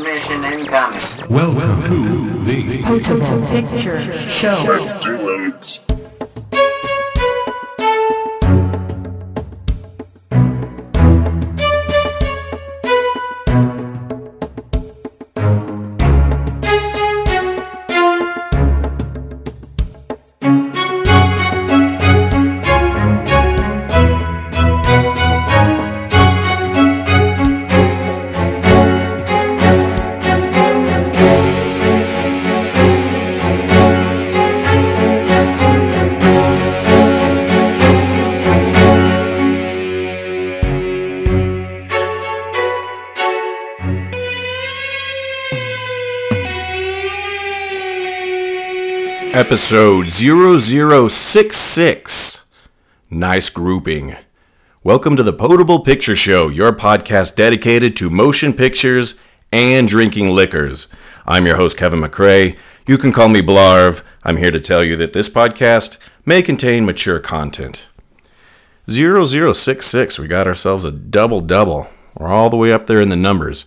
Transmission incoming. Welcome to the Potable Picture Show. Let's do it. Episode 0066. Nice grouping. Welcome to the Potable Picture Show, your podcast dedicated to motion pictures and drinking liquors. I'm your host, Kevin McCrae. You can call me Blarv. I'm here to tell you that this podcast may contain mature content. 0066, we got ourselves a double double. We're all the way up there in the numbers.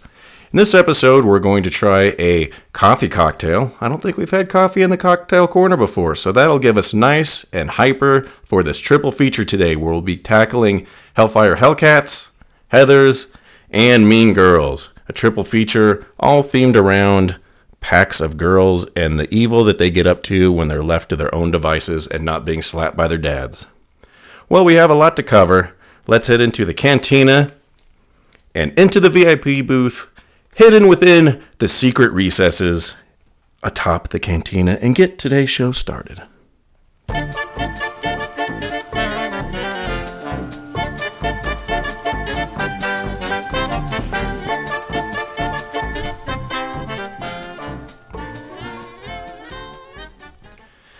In this episode, we're going to try a coffee cocktail. I don't think we've had coffee in the cocktail corner before, so that'll give us nice and hyper for this triple feature today, where we'll be tackling Hellfire Hellcats, Heathers, and Mean Girls. A triple feature, all themed around packs of girls and the evil that they get up to when they're left to their own devices and not being slapped by their dads. Well, we have a lot to cover. Let's head into the cantina and into the VIP booth, hidden within the secret recesses atop the cantina, and get today's show started.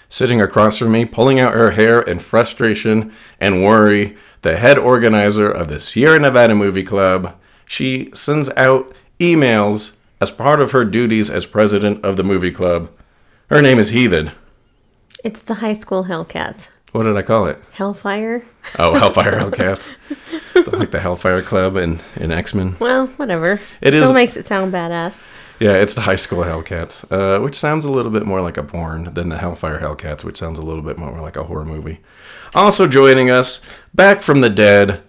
Sitting across from me, pulling out her hair in frustration and worry, the head organizer of the Sierra Nevada Movie Club. She sends out emails as part of her duties as president of the movie club. Her name is Heathen. It's the high school Hellcats. What did I call it? Hellfire? Oh, Hellfire Hellcats. like the Hellfire Club in, in X Men. Well, whatever. It Still is- makes it sound badass. Yeah, it's the High School Hellcats, uh, which sounds a little bit more like a porn than the Hellfire Hellcats, which sounds a little bit more like a horror movie. Also joining us, back from the dead.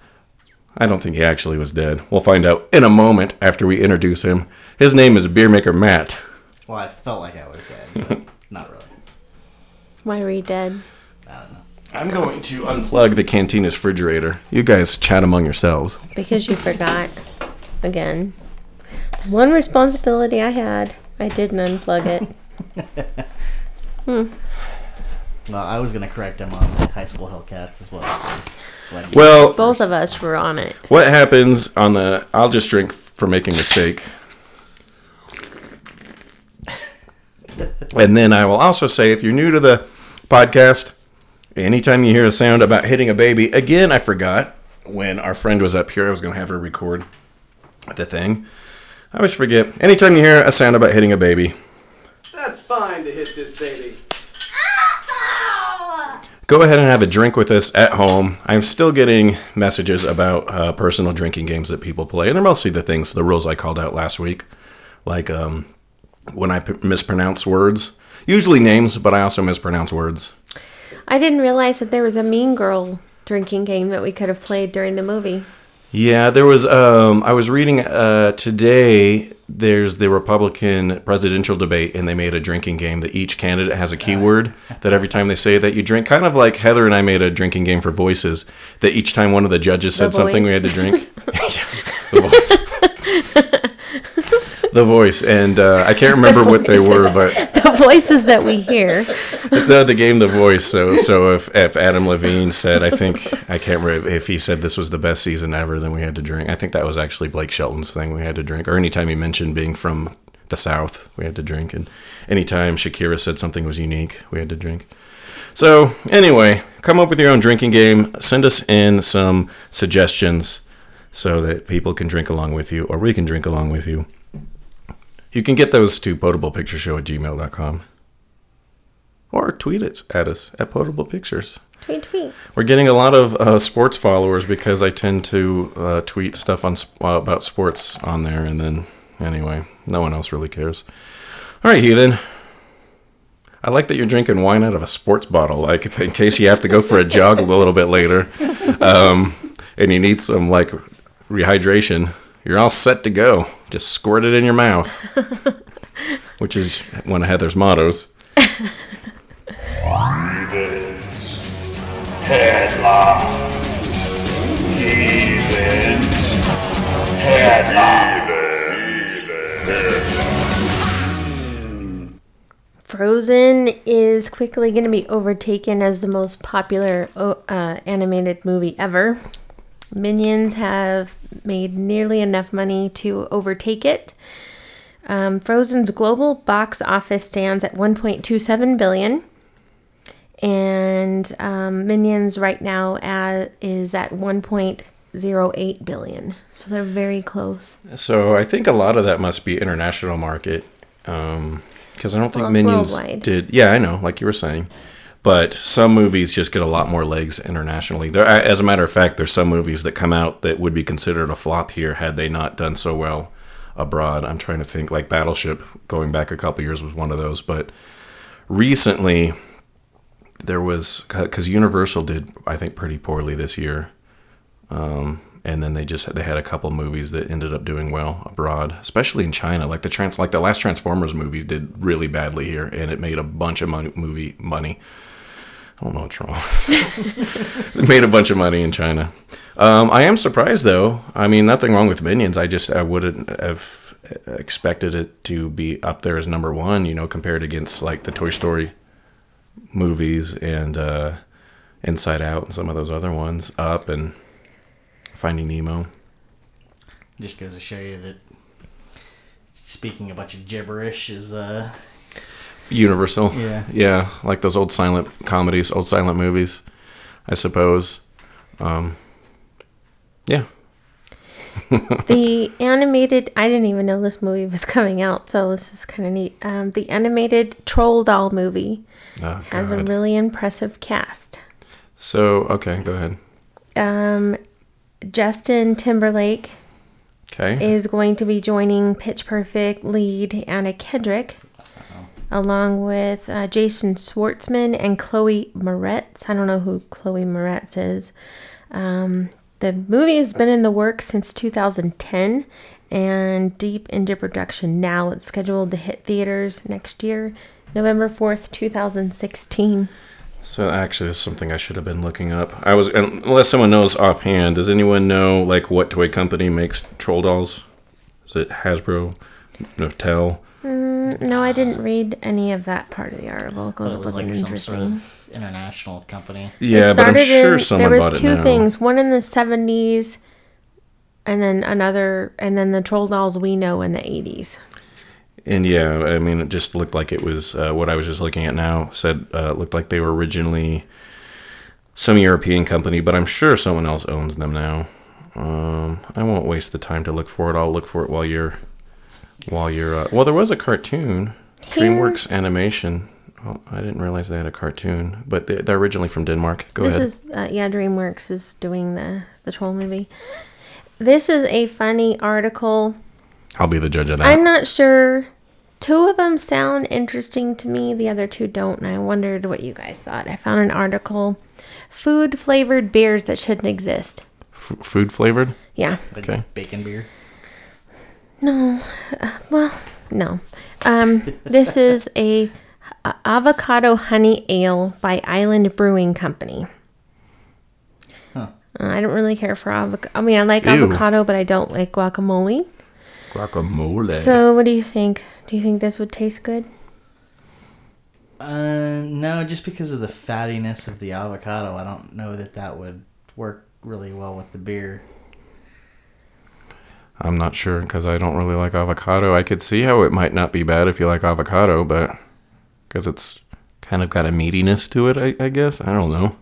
I don't think he actually was dead. We'll find out in a moment after we introduce him. His name is Beermaker Matt. Well, I felt like I was dead, but not really. Why were you dead? I don't know. I'm going to unplug the cantina's refrigerator. You guys chat among yourselves. Because you forgot. Again. One responsibility I had. I didn't unplug it. Hmm. Well, I was gonna correct him on high school Hellcats as well. So glad you- Well, Both of us were on it. what happens on the I'll just drink for making a mistake. and then I will also say if you're new to the podcast, anytime you hear a sound about hitting a baby, again I forgot when our friend was up here, I was gonna have her record the thing. I always forget. Anytime you hear a sound about hitting a baby, That's fine to hit this baby. Go ahead and have a drink with us at home. I'm still getting messages about uh, personal drinking games that people play, and they're mostly the things, the rules I called out last week, like um, when I p- mispronounce words, usually names, but I also mispronounce words. I didn't realize that there was a Mean Girl drinking game that we could have played during the movie. Yeah, there was. Um, I was reading uh, today. There's the Republican presidential debate, and they made a drinking game that each candidate has a keyword that every time they say that you drink, kind of like Heather and I made a drinking game for voices. That each time one of the judges said something, we had to drink. The voice. the voice, and uh, I can't remember what they were, but The voices that we hear. the, the game The Voice. So so if, if Adam Levine said, I think I can't remember if he said this was the best season ever, then we had to drink. I think that was actually Blake Shelton's thing. We had to drink. Or anytime he mentioned being from the South, we had to drink. And anytime Shakira said something was unique, we had to drink. So anyway, come up with your own drinking game. Send us in some suggestions so that people can drink along with you, or we can drink along with you. You can get those to potablepictureshow at gmail.com or tweet it at us at Potable Pictures. Tweet, tweet. We're getting a lot of uh, sports followers because I tend to uh, tweet stuff on uh, about sports on there, and then Anyway, no one else really cares. All right, heathen. I like that you're drinking wine out of a sports bottle, like in case you have to go for a jog a little bit later, um, and you need some like rehydration. You're all set to go. Just squirt it in your mouth, which is one of Heather's mottos. Frozen is quickly going to be overtaken as the most popular uh, animated movie ever. Minions have made nearly enough money to overtake it. Um, Frozen's global box office stands at 1.27 billion, and um, Minions right now at, is at 1.08 billion. So they're very close. So I think a lot of that must be international market, because I don't think Well, Minions worldwide. did. Yeah, I know, like you were saying, but some movies just get a lot more legs internationally. There, as a matter of fact, there's some movies that come out that would be considered a flop here had they not done so well abroad. I'm trying to think, like Battleship, going back a couple years was one of those, but recently there was because Universal did, I think, pretty poorly this year um, and then they just they had a couple movies that ended up doing well abroad, especially in China. Like the trans like the last Transformers movie did really badly here, and it made a bunch of money, movie money. I don't know what's wrong. it made a bunch of money in China. Um, I am surprised though. I mean, nothing wrong with Minions. I just I wouldn't have expected it to be up there as number one. You know, compared against like the Toy Story movies and uh, Inside Out and some of those other ones. Up and Finding Nemo. Just goes to show you that speaking a bunch of gibberish is uh Universal. Yeah. Yeah, like those old silent comedies, old silent movies, I suppose. Um, yeah. the animated i didn't even know this movie was coming out so this is kind of neat um, the animated troll doll movie Oh, has a really impressive cast So, okay, go ahead. um, justin timberlake Okay. is going to be joining pitch perfect lead anna kendrick along with uh, jason schwartzman and chloe moretz i don't know who chloe moretz is um, the movie has been in the works since 2010 and deep into production now. It's scheduled to hit theaters next year, November 4th, 2016. So actually, this is something I should have been looking up. I was, unless someone knows offhand. Does anyone know like what toy company makes troll dolls? Is it Hasbro, Mattel? No, I didn't read any of that part of the article because it it was wasn't like some interesting. sort of international company. Yeah, it but I'm sure in, someone there was bought it two now. things one in the 70s and then another and then the troll dolls we know in the 80s And yeah, I mean, it just looked like it was uh, what I was just looking at now. Said uh, looked like they were originally some European company, but I'm sure someone else owns them now. Um, I won't waste the time to look for it. I'll look for it while you're while you're. Uh, well, there was a cartoon, Here- DreamWorks Animation. Oh, I didn't realize they had a cartoon, but they, they're originally from Denmark. Go this ahead. is uh, yeah dreamworks is doing the the troll movie this is a funny article I'll be the judge of that. i'm not sure two of them sound interesting to me the other two don't and i wondered what you guys thought i found an article food flavored beers that shouldn't exist F- food flavored. yeah Like Okay. bacon beer. Well no um this is a, a avocado honey ale by island brewing company Huh. Uh, I don't really care for avocado. I mean, I like Ew. avocado, but I don't like guacamole. Guacamole. So, what do you think? Do you think this would taste good? Uh, no, just because of the fattiness of the avocado, I don't know that that would work really well with the beer. I'm not sure because I don't really like avocado. I could see how it might not be bad if you like avocado, but because it's kind of got a meatiness to it, I, I guess. I don't know.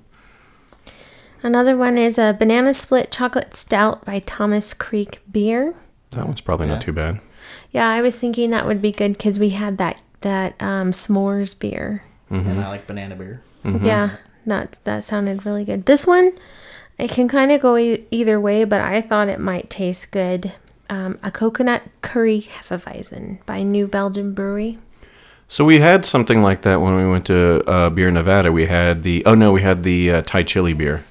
Another one is a banana split chocolate stout by Thomas Creek Beer. That one's probably Yeah. not too bad. Yeah, I was thinking that would be good because we had that that um, s'mores beer. Mm-hmm. And I like banana beer. Yeah, that that sounded really good. This one, it can kind of go e- either way, but I thought it might taste good. Um, a coconut curry hefeweizen by New Belgium Brewery. So we had something like that when we went to uh, Beer Nevada. We had the oh no, we had the uh, Thai chili beer.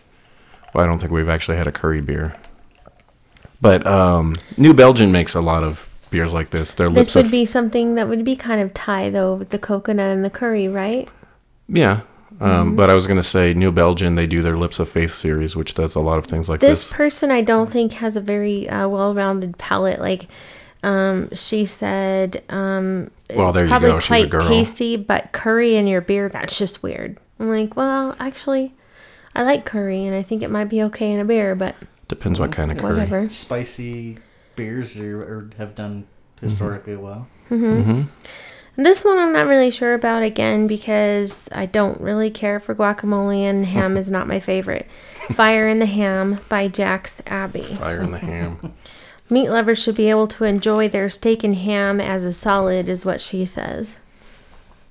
Well, I don't think we've actually had a curry beer. But um, New Belgium makes a lot of beers like this. Their lips This would of be something that would be kind of Thai though, with the coconut and the curry, right? yeah. Um, Mm-hmm. But I was gonna say New Belgium, they do their Lips of Faith series, which does a lot of things like This this. person, I don't think, has a very uh, well-rounded palate. Like, um, she said, um, Well, it's there you probably go. She's a quite girl. tasty, but curry in your beer, that's just weird. I'm like, well, actually, I like curry, and I think it might be okay in a beer, but Depends what kind of curry. whatever. Spicy beers are, are, have done historically well. This one I'm not really sure about again because I don't really care for guacamole and ham is not my favorite. Fire in the Ham by Jax Abbey. Fire in the ham. Meat lovers should be able to enjoy their steak and ham as a solid, is what she says.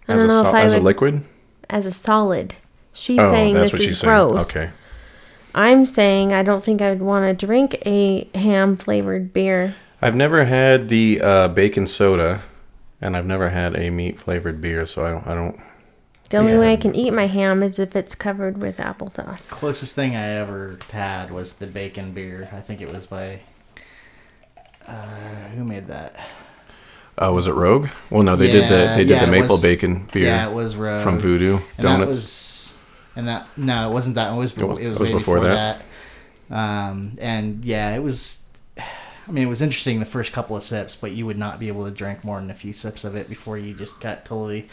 I As don't a, know sol- if I as a liquid. as a solid. She's Oh, saying this is gross. saying. Okay. I'm saying I don't think I'd want to drink a ham flavored beer. I've never had the uh, bacon soda, and I've never had a meat flavored beer, so I don't. I don't. The only way I can eat my ham is if it's covered with applesauce. Closest thing I ever had was the bacon beer. I think it was by. Uh, who made that? Uh, was it Rogue? Well, no, they did the they did yeah, the maple was- bacon beer Yeah, it was Rogue. from Voodoo and that Donuts. was and that no, it wasn't that. It was It it was, it was way before before, that? that. Um, and yeah, it was. I mean, it was interesting the first couple of sips, but you would not be able to drink more than a few sips of it before you just got totally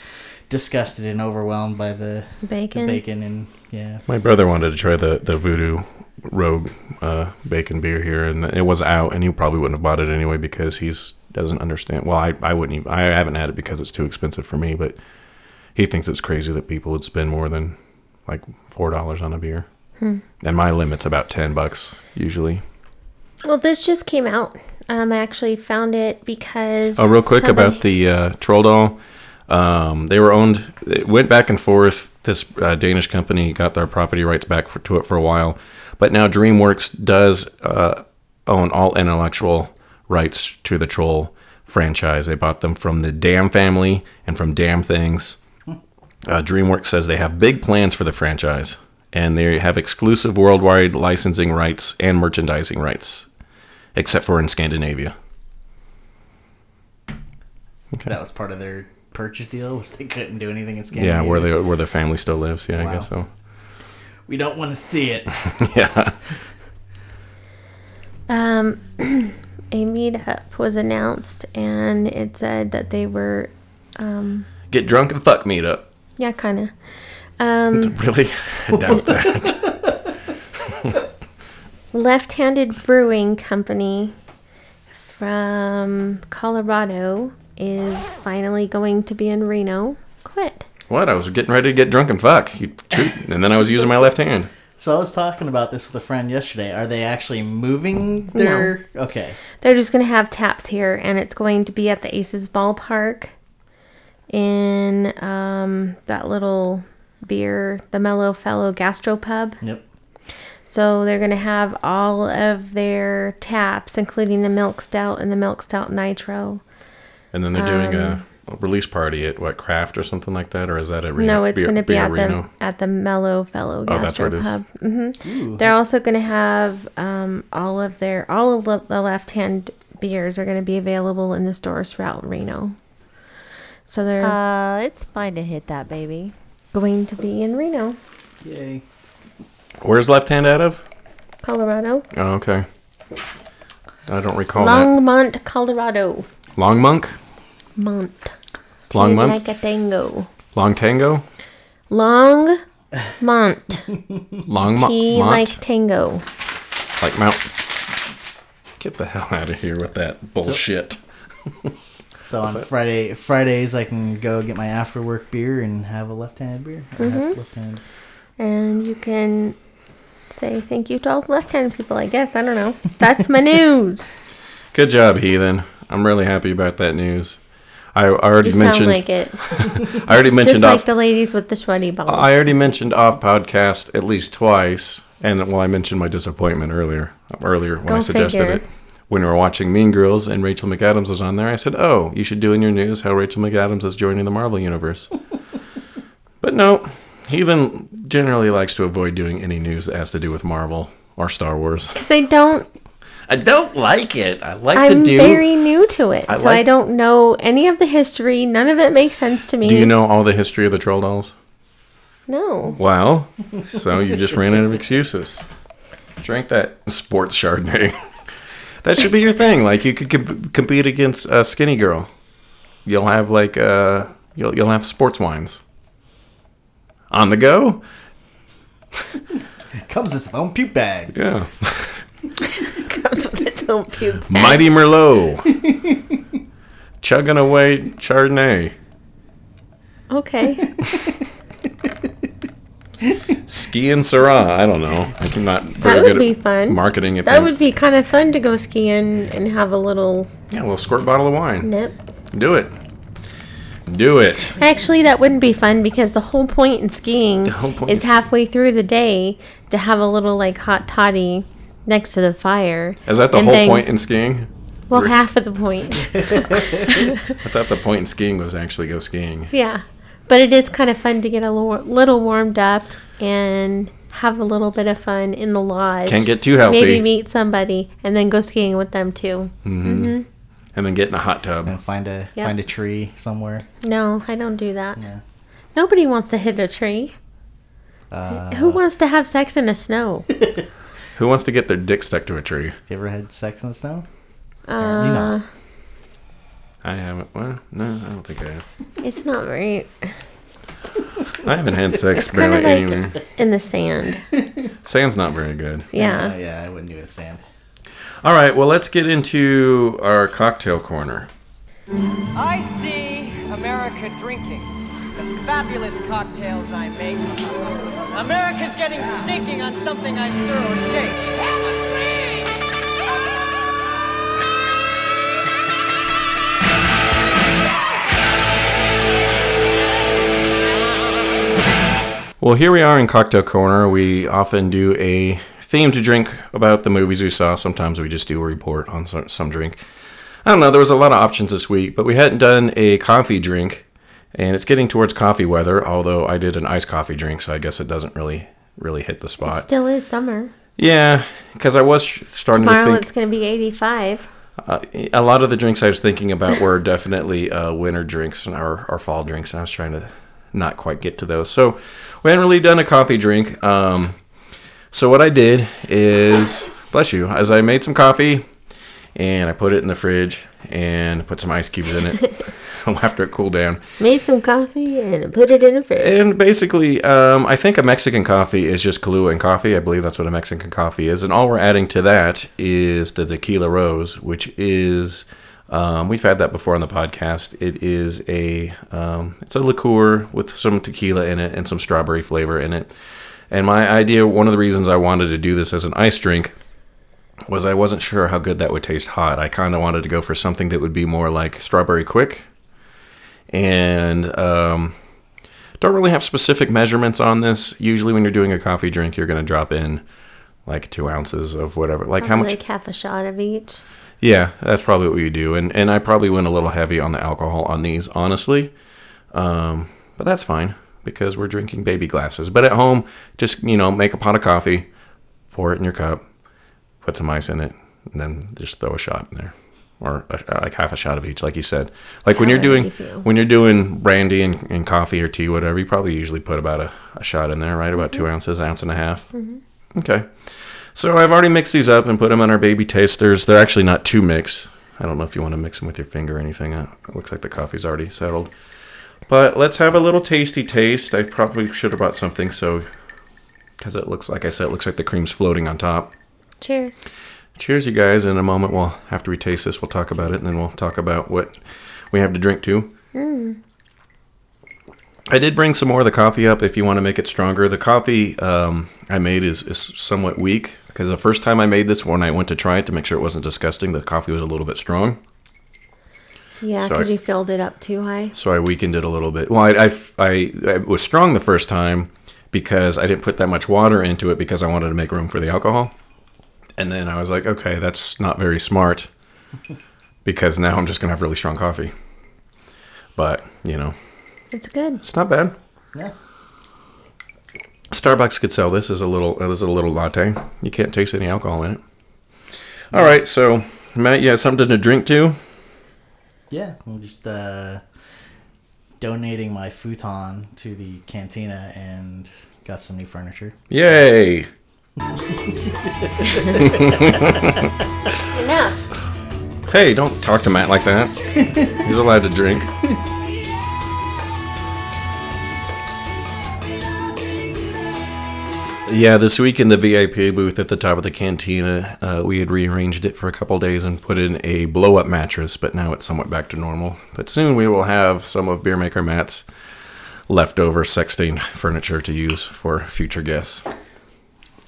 disgusted and overwhelmed by the Bacon. the bacon and yeah. My brother wanted to try the the Voodoo Rogue uh, bacon beer here, and it was out, and he probably wouldn't have bought it anyway because he's doesn't understand. Well, I I wouldn't. Even, I haven't had it because it's too expensive for me, but he thinks it's crazy that people would spend more than like four dollars on a beer. Hmm. And my limit's about ten bucks usually. Well, this just came out. Um, I actually found it because. Oh, real quick somebody- about the uh, Troll Doll. Um, they were owned. It went back and forth. This uh, Danish company got their property rights back for, to it for a while, but now DreamWorks does uh, own all intellectual rights to the Troll franchise. They bought them from the Dam family and from Dam Things. Uh, DreamWorks says they have big plans for the franchise, and they have exclusive worldwide licensing rights and merchandising rights, except for in Scandinavia. Okay. That was part of their purchase deal. Was they couldn't do anything in Scandinavia. Yeah, where they where their family still lives. Yeah, I guess so. We don't want to see it. Yeah. Um, a meetup was announced, and it said that they were, um, Get drunk and fuck meet up. yeah, kind of. Um, Really? I doubt that. Left Handed Brewing Company from Colorado is finally going to be in Reno. Quit. what? I was getting ready to get drunk and fuck. You treat, and then I was using my left hand. So I was talking about this with a friend yesterday. Are they actually moving their? Okay. They're just going to have taps here, and it's going to be at the Aces Ballpark in um, that little beer, the Mellow Fellow Gastropub. Yep. So they're going to have all of their taps, including the Milk Stout and the Milk Stout Nitro. And then they're doing Um, a, a release party at what Craft or something like that, or is that at Reno? no, it's going to be Beer at Reno? the at the Mellow Fellow Oh, that's where it is. Gastropub. hmm They're also going to have um, all of their all of the, the left hand beers are going to be available in the stores throughout Reno. So they're Uh, it's fine to hit that baby. Going to be in Reno, Yay. Where's left hand out of? Colorado, Oh, okay. I don't recall that. Longmont, Colorado. Long Monk, Mont. Long T Month, Like a tango. Long Tango, Long Mont. Long Mo- T Mont, like tango. like Mount. Get the hell out of here with that bullshit. So on Friday Fridays I can go get my after work beer and have a left-handed beer. Mm-hmm. left-handed. And you can say thank you to all the left-handed people. I guess I don't know. That's my news. Good job, Heathen. I'm really happy about that news. I already You sound mentioned. like it, I already just mentioned like off. the ladies with the sweaty balls. I already mentioned off podcast at least twice, and well, I mentioned my disappointment earlier. Earlier when I suggested figure. it when we were watching Mean Girls and Rachel McAdams was on there, I said, "Oh, you should do in your news how Rachel McAdams is joining the Marvel universe." but no, Heathen generally likes to avoid doing any news that has to do with Marvel or Star Wars. Because I don't, I don't like it. I like I'm to do. very new to it. I so I don't know any of the history. None of it makes sense to me. do you know all the history of the troll dolls? No. Well, so you just ran out of excuses. Drink that sports Chardonnay. that should be your thing. Like you could comp- compete against a skinny girl. You'll have like uh, you'll you'll have sports wines. On the go, Comes with its own puke bag. yeah. Comes with its own puke. bag. Mighty Merlot, chugging away Chardonnay. Okay. Ski and Syrah. I don't know. I'm not very That would good be at fun. marketing. At That things. would be kind of fun to go skiing and have a little yeah, a little squirt bottle of wine. nip. Do it. Do it. Actually, that wouldn't be fun because the whole point in skiing whole point is is- halfway through the day to have a little like hot toddy next to the fire. Is that the And whole then- point in skiing? Well, half of the point. I thought the point in skiing was actually go skiing. yeah, but it is kind of fun to get a little, little warmed up and have a little bit of fun in the lodge. Can't get too healthy. Maybe meet somebody and then go skiing with them too. and then get in a hot tub. And find a Yep. find a tree somewhere. No, I don't do that. Yeah. Nobody wants to hit a tree. Uh, Who wants to have sex in the snow? Who wants to get their dick stuck to a tree? you ever had sex in the snow? Apparently Uh, not. I haven't. Well, no, I don't think I have. it's not very I haven't had sex It's kind barely of like anywhere. in the sand. Sand's not very good. Yeah. Uh, yeah, I wouldn't do the sand. All right, well, let's get into our cocktail corner. I see America drinking the fabulous cocktails I make. America's getting stinking on something I stir or shake. Well, here we are in Cocktail Corner. We often do a theme to drink about the movies we saw. Sometimes we just do a report on some, some drink. I don't know. There was a lot of options this week, but we hadn't done a coffee drink, and it's getting towards coffee weather. Although I did an iced coffee drink, so I guess it doesn't really really hit the spot. It still is summer. yeah, because I was starting Tomorrow to think. it's going to be 85. uh, a lot of the drinks I was thinking about were definitely uh, winter drinks and our, our fall drinks, and I was trying to not quite get to those. So we hadn't really done a coffee drink. Um, so what I did is, bless you, as I made some coffee and I put it in the fridge and put some ice cubes in it after it cooled down. Made some coffee and put it in the fridge. And basically, um, I think a Mexican coffee is just Kahlua and coffee. I believe that's what a Mexican coffee is. And all we're adding to that is the tequila rose, which is um, we've had that before on the podcast. It is a um, it's a liqueur with some tequila in it and some strawberry flavor in it. And my idea, one of the reasons I wanted to do this as an ice drink, was I wasn't sure how good that would taste hot. I kind of wanted to go for something that would be more like strawberry Quik. And um, don't really have specific measurements on this. Usually, when you're doing a coffee drink, you're going to drop in like two ounces of whatever. Like how much? Like half a shot of each. Yeah, that's probably what you do. And and I probably went a little heavy on the alcohol on these, honestly. Um, but that's fine because we're drinking baby glasses. But at home, just you know, make a pot of coffee, pour it in your cup, put some ice in it, and then just throw a shot in there, or a, like half a shot of each, like you said. Like when you're doing you when you're doing brandy and, and coffee or tea, whatever, you probably usually put about a, a shot in there, right? About two ounces, ounce and a half. Okay. So I've already mixed these up and put them on our baby tasters. They're actually not too mixed. I don't know if you want to mix them with your finger or anything. Uh, It looks like the coffee's already settled. But let's have a little tasty taste. I probably should have brought something so because it looks like I said, it looks like the cream's floating on top. Cheers. Cheers, you guys. In a moment, well, after we taste this, we'll talk about it, and then we'll talk about what we have to drink too. I did bring some more of the coffee up if you want to make it stronger. The coffee um, I made is, is somewhat weak because the first time I made this, when I went to try it to make sure it wasn't disgusting, the coffee was a little bit strong. Yeah, because I- you filled it up too high. So I weakened it a little bit. Well, I, I, I, I was strong the first time because I didn't put that much water into it because I wanted to make room for the alcohol. And then I was like, okay, that's not very smart because now I'm just going to have really strong coffee. But, you know, It's good. it's not bad. Yeah. Starbucks could sell this as a little as a little latte. You can't taste any alcohol in it. All right, so Matt, you have something to drink too? Yeah, I'm just uh, donating my futon to the cantina and got some new furniture. Yay! Enough. Hey, don't talk to Matt like that. He's allowed to drink. Yeah, this week in the VIP booth at the top of the cantina, uh, we had rearranged it for a couple days and put in a blow up mattress, but now it's somewhat back to normal. But soon we will have some of Beer Maker Matt's leftover sex stained furniture to use for future guests.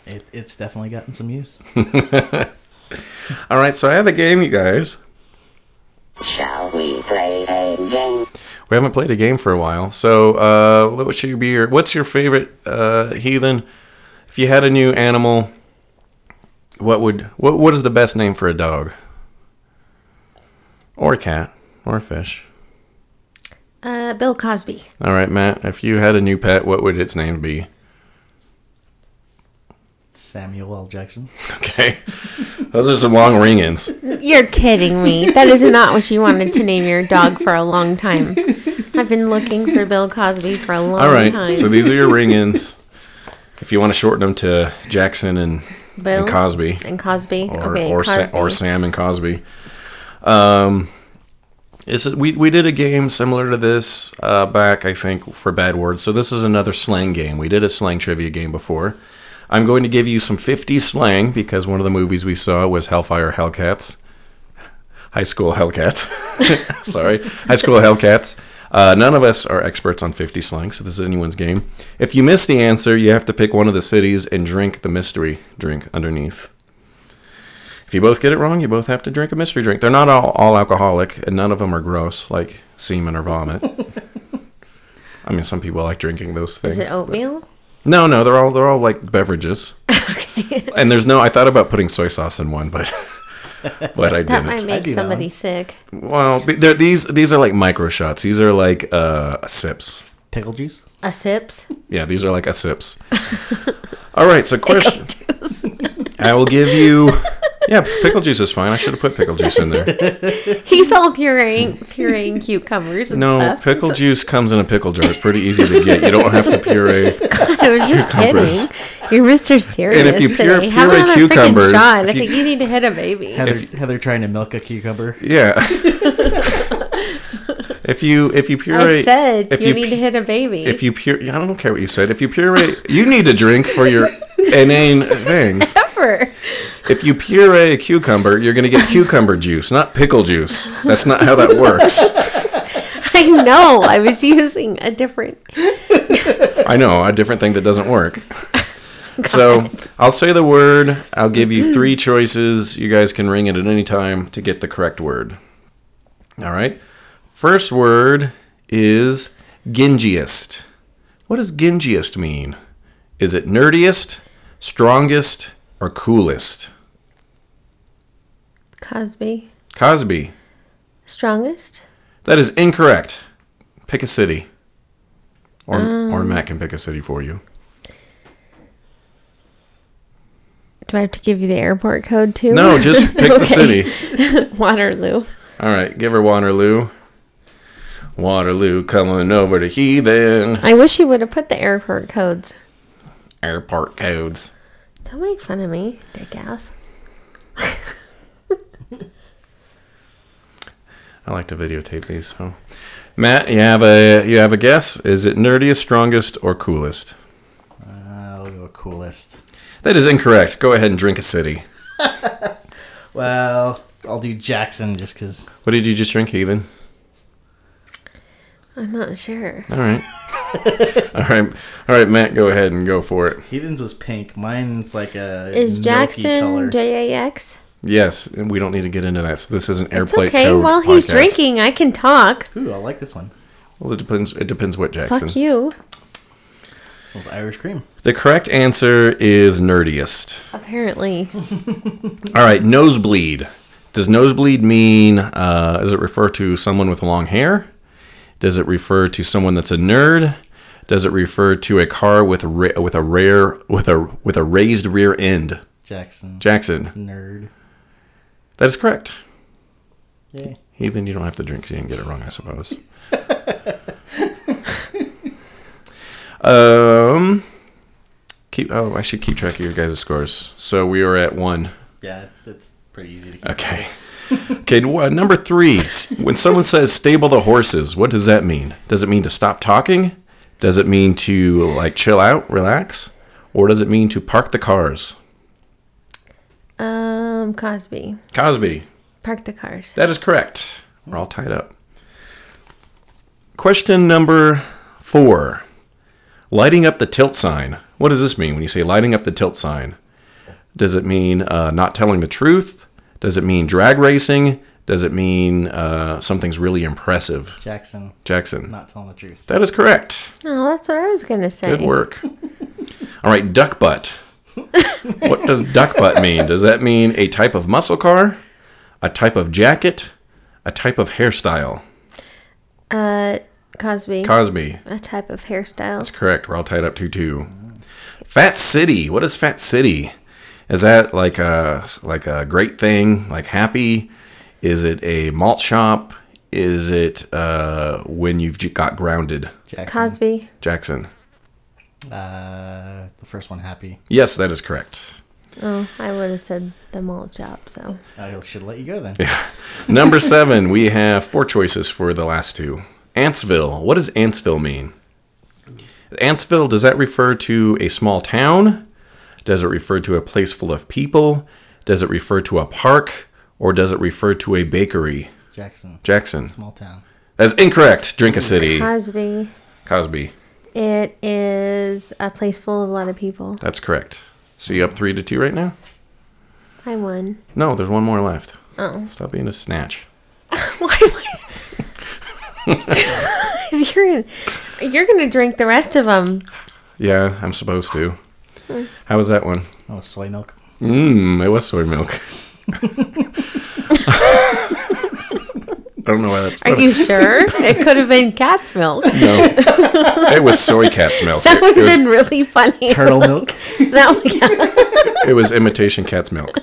It, it's definitely gotten some use. All right, so I have a game, you guys. Shall we play a game? We haven't played a game for a while, so uh, what should be your? What's your favorite uh, heathen? If you had a new animal, what would what what is the best name for a dog? Or a cat, or a fish? Uh, Bill Cosby. All right, Matt. If you had a new pet, what would its name be? Samuel L. Jackson. Okay, those are some long ring-ins. You're kidding me. That is not what you wanted to name your dog for a long time. I've been looking for Bill Cosby for a long time. All right, time. so these are your ring-ins. If you want to shorten them to Jackson and, Bill and Cosby, and Cosby. or okay, or, Sa- or Sam and Cosby. Um, is it, we we did a game similar to this uh, back, I think, for bad words. So this is another slang game. We did a slang trivia game before. I'm going to give you some 50 slang because one of the movies we saw was Hellfire Hellcats. High School Hellcats. Sorry, High School Hellcats. Uh, none of us are experts on 50 slang, so this is anyone's game. If you miss the answer, you have to pick one of the cities and drink the mystery drink underneath. If you both get it wrong, you both have to drink a mystery drink. They're not all, all alcoholic, and none of them are gross, like semen or vomit. I mean, some people like drinking those things. Is it oatmeal? No, no, they're all they're all like beverages. And there's no. I thought about putting soy sauce in one, but but I That didn't. might make somebody one. sick. Well, these these are like micro shots. These are like uh, sips. Pickle juice. A sips? Yeah, these are like a sips. All right, so question. I will give you. Yeah, pickle juice is fine. I should have put pickle juice in there. He's all pureeing, pureeing cucumbers and No, stuff. pickle juice comes in a pickle jar. It's pretty easy to get. You don't have to puree. I was just cucumbers. kidding. You're Mr. Serious And if you pure- today. Have puree another freaking cucumbers, shot. I if you- think you need to hit a baby. Heather, Heather trying to milk a cucumber. Yeah. if you if you puree, I said if you, you need pu- to hit a baby. if you pure, I don't care what you said. If you puree, you need to drink for your inane things. Ever. If you puree a cucumber, you're going to get cucumber juice, not pickle juice. That's not how that works. I know. I was using a different. I know, a different thing that doesn't work. So I'll say the word. I'll give you three choices. You guys can ring it at any time to get the correct word. All right. First word is gingiest. What does gingiest mean? Is it nerdiest, strongest, or coolest? Cosby. Cosby. Strongest? That is incorrect. Pick a city. Or, or um. Matt can pick a city for you. Do I have to give you the airport code too? No, just pick the city. Waterloo. All right, give her Waterloo. Waterloo coming over to Heathen. I wish you would have put the airport codes. Airport codes. Don't make fun of me, dick ass. I like to videotape these. So, Matt, you have a you have a guess? Is it nerdiest, strongest, or coolest? Uh, I'll go coolest. That is incorrect. Go ahead and drink a city. Well, I'll do Jackson just because. What did you just drink, Heathen? I'm not sure. All right. all right. All right, Matt, go ahead and go for it. Heathen's was pink. Mine's like a Is milky color. Jackson J A X? Yes, and we don't need to get into that. So this is an It's airplane okay. code While he's podcast. drinking, I can talk. Ooh, I like this one. Well, it depends. It depends what Jackson. Fuck you. It was Irish cream. The correct answer is nerdiest. Apparently. All right, nosebleed. Does nosebleed mean, uh, does it refer to someone with long hair? Does it refer to someone that's a nerd? Does it refer to a car with ra- with a rare with a with a raised rear end? Jackson. Jackson. Nerd. That is correct. Yay. Heathen, you don't have to drink 'cause you didn't get it wrong, I suppose. um, keep. Oh, I should keep track of your guys' scores. So we are at one. Yeah, that's pretty easy to keep. Okay. Okay. n- Number three. When someone says "stable the horses," what does that mean? Does it mean to stop talking? Does it mean to like chill out, relax, or does it mean to park the cars? Um, Cosby. Cosby. Park the cars. That is correct. We're all tied up. Question number four. Lighting up the tilt sign. What does this mean when you say lighting up the tilt sign? Does it mean uh, not telling the truth? Does it mean drag racing? Does it mean uh, something's really impressive? Jackson. Jackson. Not telling the truth. That is correct. Oh, that's what I was gonna say. Good work. All right, duck butt. What does duck butt mean? Does that mean a type of muscle car, a type of jacket, a type of hairstyle? Uh, Cosby. Cosby. a type of hairstyle. That's correct. We're all tied up 2 2. Fat City. What is Fat City? Is that like a like a great thing? Like happy? Is it a malt shop? Is it uh, when you've got grounded? Jackson. Cosby. Jackson. Uh, the first one happy. Yes, that is correct. Oh, I would have said the malt shop. So I should let you go then. Yeah. Number seven, we have four choices for the last two. Antsville. What does Antsville mean? Antsville, does that refer to a small town? Does it refer to a place full of people? Does it refer to a park? Or does it refer to a bakery? Jackson. Jackson. Small town. That's incorrect. Drink a city. Cosby. Cosby. It is a place full of a lot of people. That's correct. So you up three to two right now? I won. No, there's one more left. Oh. Stop being a snatch. Why? why? you're in, you're gonna drink the rest of them. Yeah, I'm supposed to. Hmm. How was that one? Oh, soy milk. Mmm, it was soy milk. I don't know why that's Are funny. you sure? it could have been cat's milk. No, it was soy cat's milk. That would It have was, been really funny. Turtle milk. That would- it was imitation cat's milk.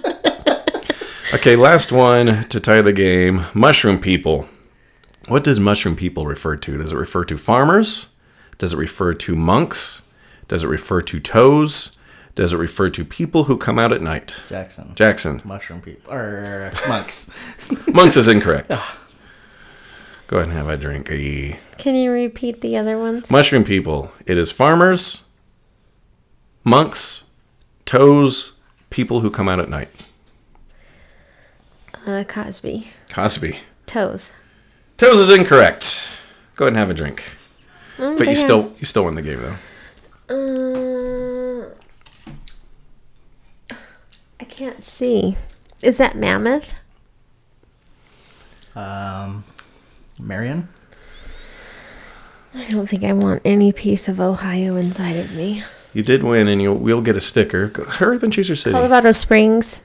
Okay, last one to tie the game. Mushroom people. What does mushroom people refer to? Does it refer to farmers? Does it refer to monks? Does it refer to toes? Does it refer to people who come out at night? Jackson. Jackson. Mushroom people. Or monks. Monks is incorrect. Ah. Go ahead and have a drink. Can you repeat the other ones? Mushroom people. It is farmers, monks, toes, people who come out at night. Uh, Cosby. Cosby. Toes. Toes is incorrect. Go ahead and have a drink. Oh, But they you have- still you still win the game though. Uh, I can't see. Is that Mammoth? Um, Marion. I don't think I want any piece of Ohio inside of me. You did win, and you'll we'll get a sticker. Go, hurry up and choose your city. Colorado Springs,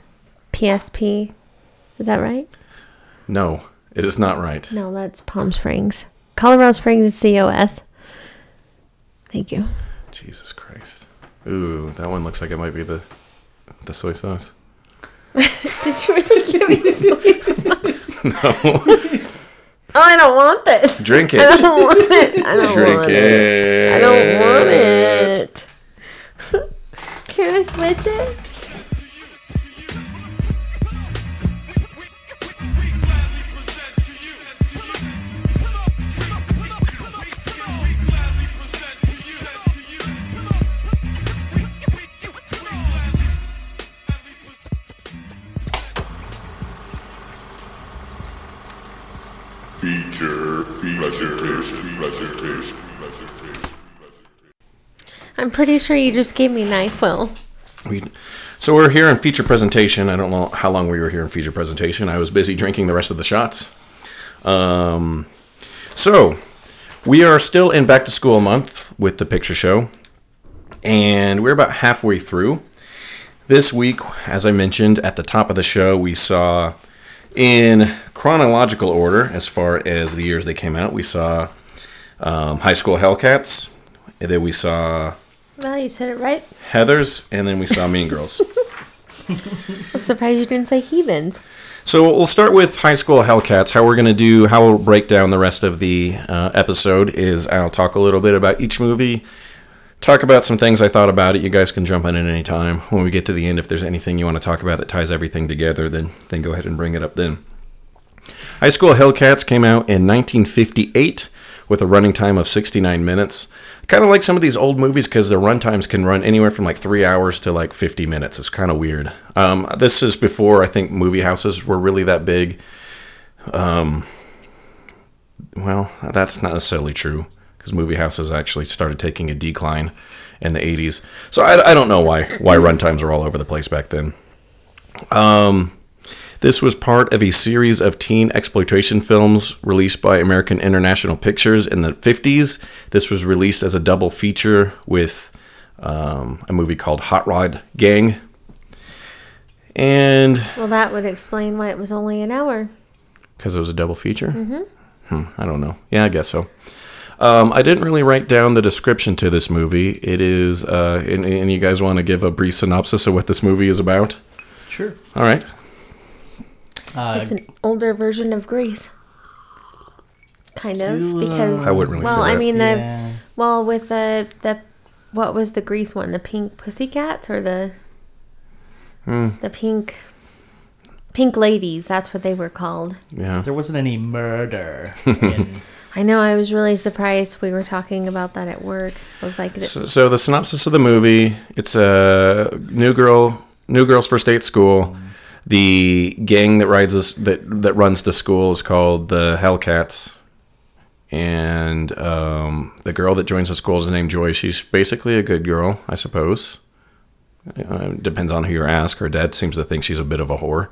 PSP. Is that right? No, it is not right. No, that's Palm Springs. Colorado Springs is COS. Thank you. Jesus Christ. Ooh, that one looks like it might be the the soy sauce. Did you really give me the soy sauce? No, Oh, I don't want this. drink it. I it. don't want it. I don't Drink want it. I don't want it. Can I switch it? I'm pretty sure you just gave me NyQuil. We, so we're here in feature presentation. I don't know how long we were here in feature presentation. I was busy drinking the rest of the shots. Um, so we are still in back to school month with the picture show. and we're about halfway through. This week, as I mentioned at the top of the show, we saw in chronological order, as far as the years they came out, we saw um, High School Hellcats, and then we saw Well, you said it right. Heathers, and then we saw Mean Girls. I'm surprised you didn't say heathens. So we'll start with High School Hellcats. How we're going to do, how we'll break down the rest of the uh, episode is I'll talk a little bit about each movie, talk about some things I thought about it. You guys can jump in at any time. When we get to the end, if there's anything you want to talk about that ties everything together, then then go ahead and bring it up then. High School Hellcats came out in 1958 with a running time of 69 minutes. Kind of like some of these old movies because their run times can run anywhere from like three hours to like 50 minutes. It's kind of weird. Um, this is before I think movie houses were really that big. Um, well, that's not necessarily true because movie houses actually started taking a decline in the 80s. So I, I don't know why why run times are all over the place back then. Um, this was part of a series of teen exploitation films released by American International Pictures in the 50s. This was released as a double feature with um, a movie called Hot Rod Gang. And Well, that would explain why it was only an hour. because it was a double feature? Mm-hmm. Hmm, I don't know. Yeah, I guess so. Um, I didn't really write down the description to this movie. It is, uh, and, and you guys want to give a brief synopsis of what this movie is about? Sure. All right. Uh, It's an older version of Grease. Kind of because I wouldn't really say well, I mean the yeah. well with the the what was the Grease one? The pink pussycats or the Hmm. the pink pink ladies? That's what they were called. Yeah. There wasn't any murder. in, I know. I was really surprised. We were talking about that at work. I was like, So, so the synopsis of the movie: It's a new girl, new girls first day at school. The gang that rides this that that runs the school is called the Hellcats, and um, the girl that joins the school is named Joy. She's basically a good girl, I suppose. Uh, depends on who you ask. Her dad seems to think she's a bit of a whore.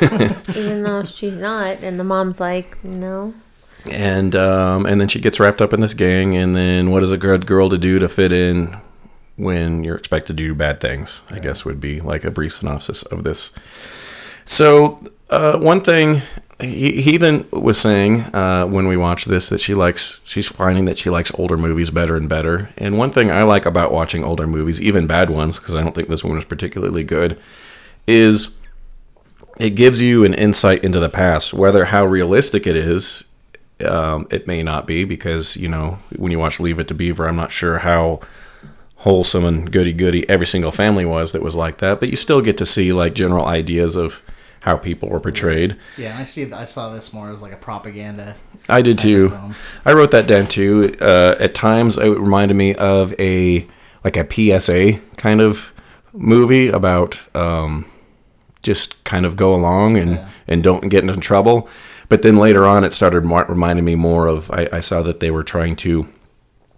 even though she's not, and the mom's like, no. and um, and then she gets wrapped up in this gang. And then what is a good girl to do to fit in when you're expected to do bad things? I guess would be like a brief synopsis of this. So uh, one thing he, then was saying uh, when we watched this that she likes she's finding that she likes older movies better and better. And one thing I like about watching older movies, even bad ones, because I don't think this one was particularly good, is it gives you an insight into the past, whether how realistic it is. Um, it may not be because you know when you watch Leave It to Beaver, I'm not sure how wholesome and goody goody every single family was that was like that, but you still get to see like general ideas of how people were portrayed. yeah, I see. I saw this more as like a propaganda. I did too. I wrote that down too. Uh, at times, it reminded me of a like a PSA kind of movie about um, just kind of go along and and don't get into trouble. But then later on, it started reminding me more of. I, I saw that they were trying to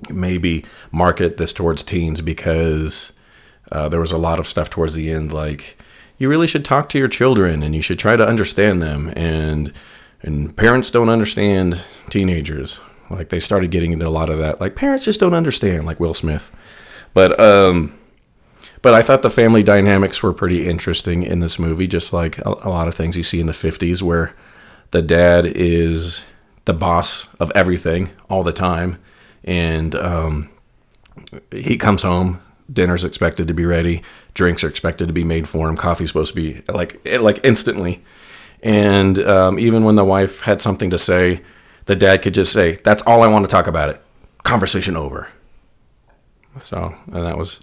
maybe market this towards teens because uh, there was a lot of stuff towards the end like you really should talk to your children and you should try to understand them. And and parents don't understand teenagers. Like they started getting into a lot of that. Like parents just don't understand like will smith. But um but i thought the family dynamics were pretty interesting in this movie just like a, a lot of things you see in the 50s where the dad is the boss of everything all the time and um he comes home dinner's expected to be ready drinks are expected to be made for him coffee's supposed to be like like instantly. And um, even when the wife had something to say the dad could just say that's all i want to talk about it. Conversation over. So and that was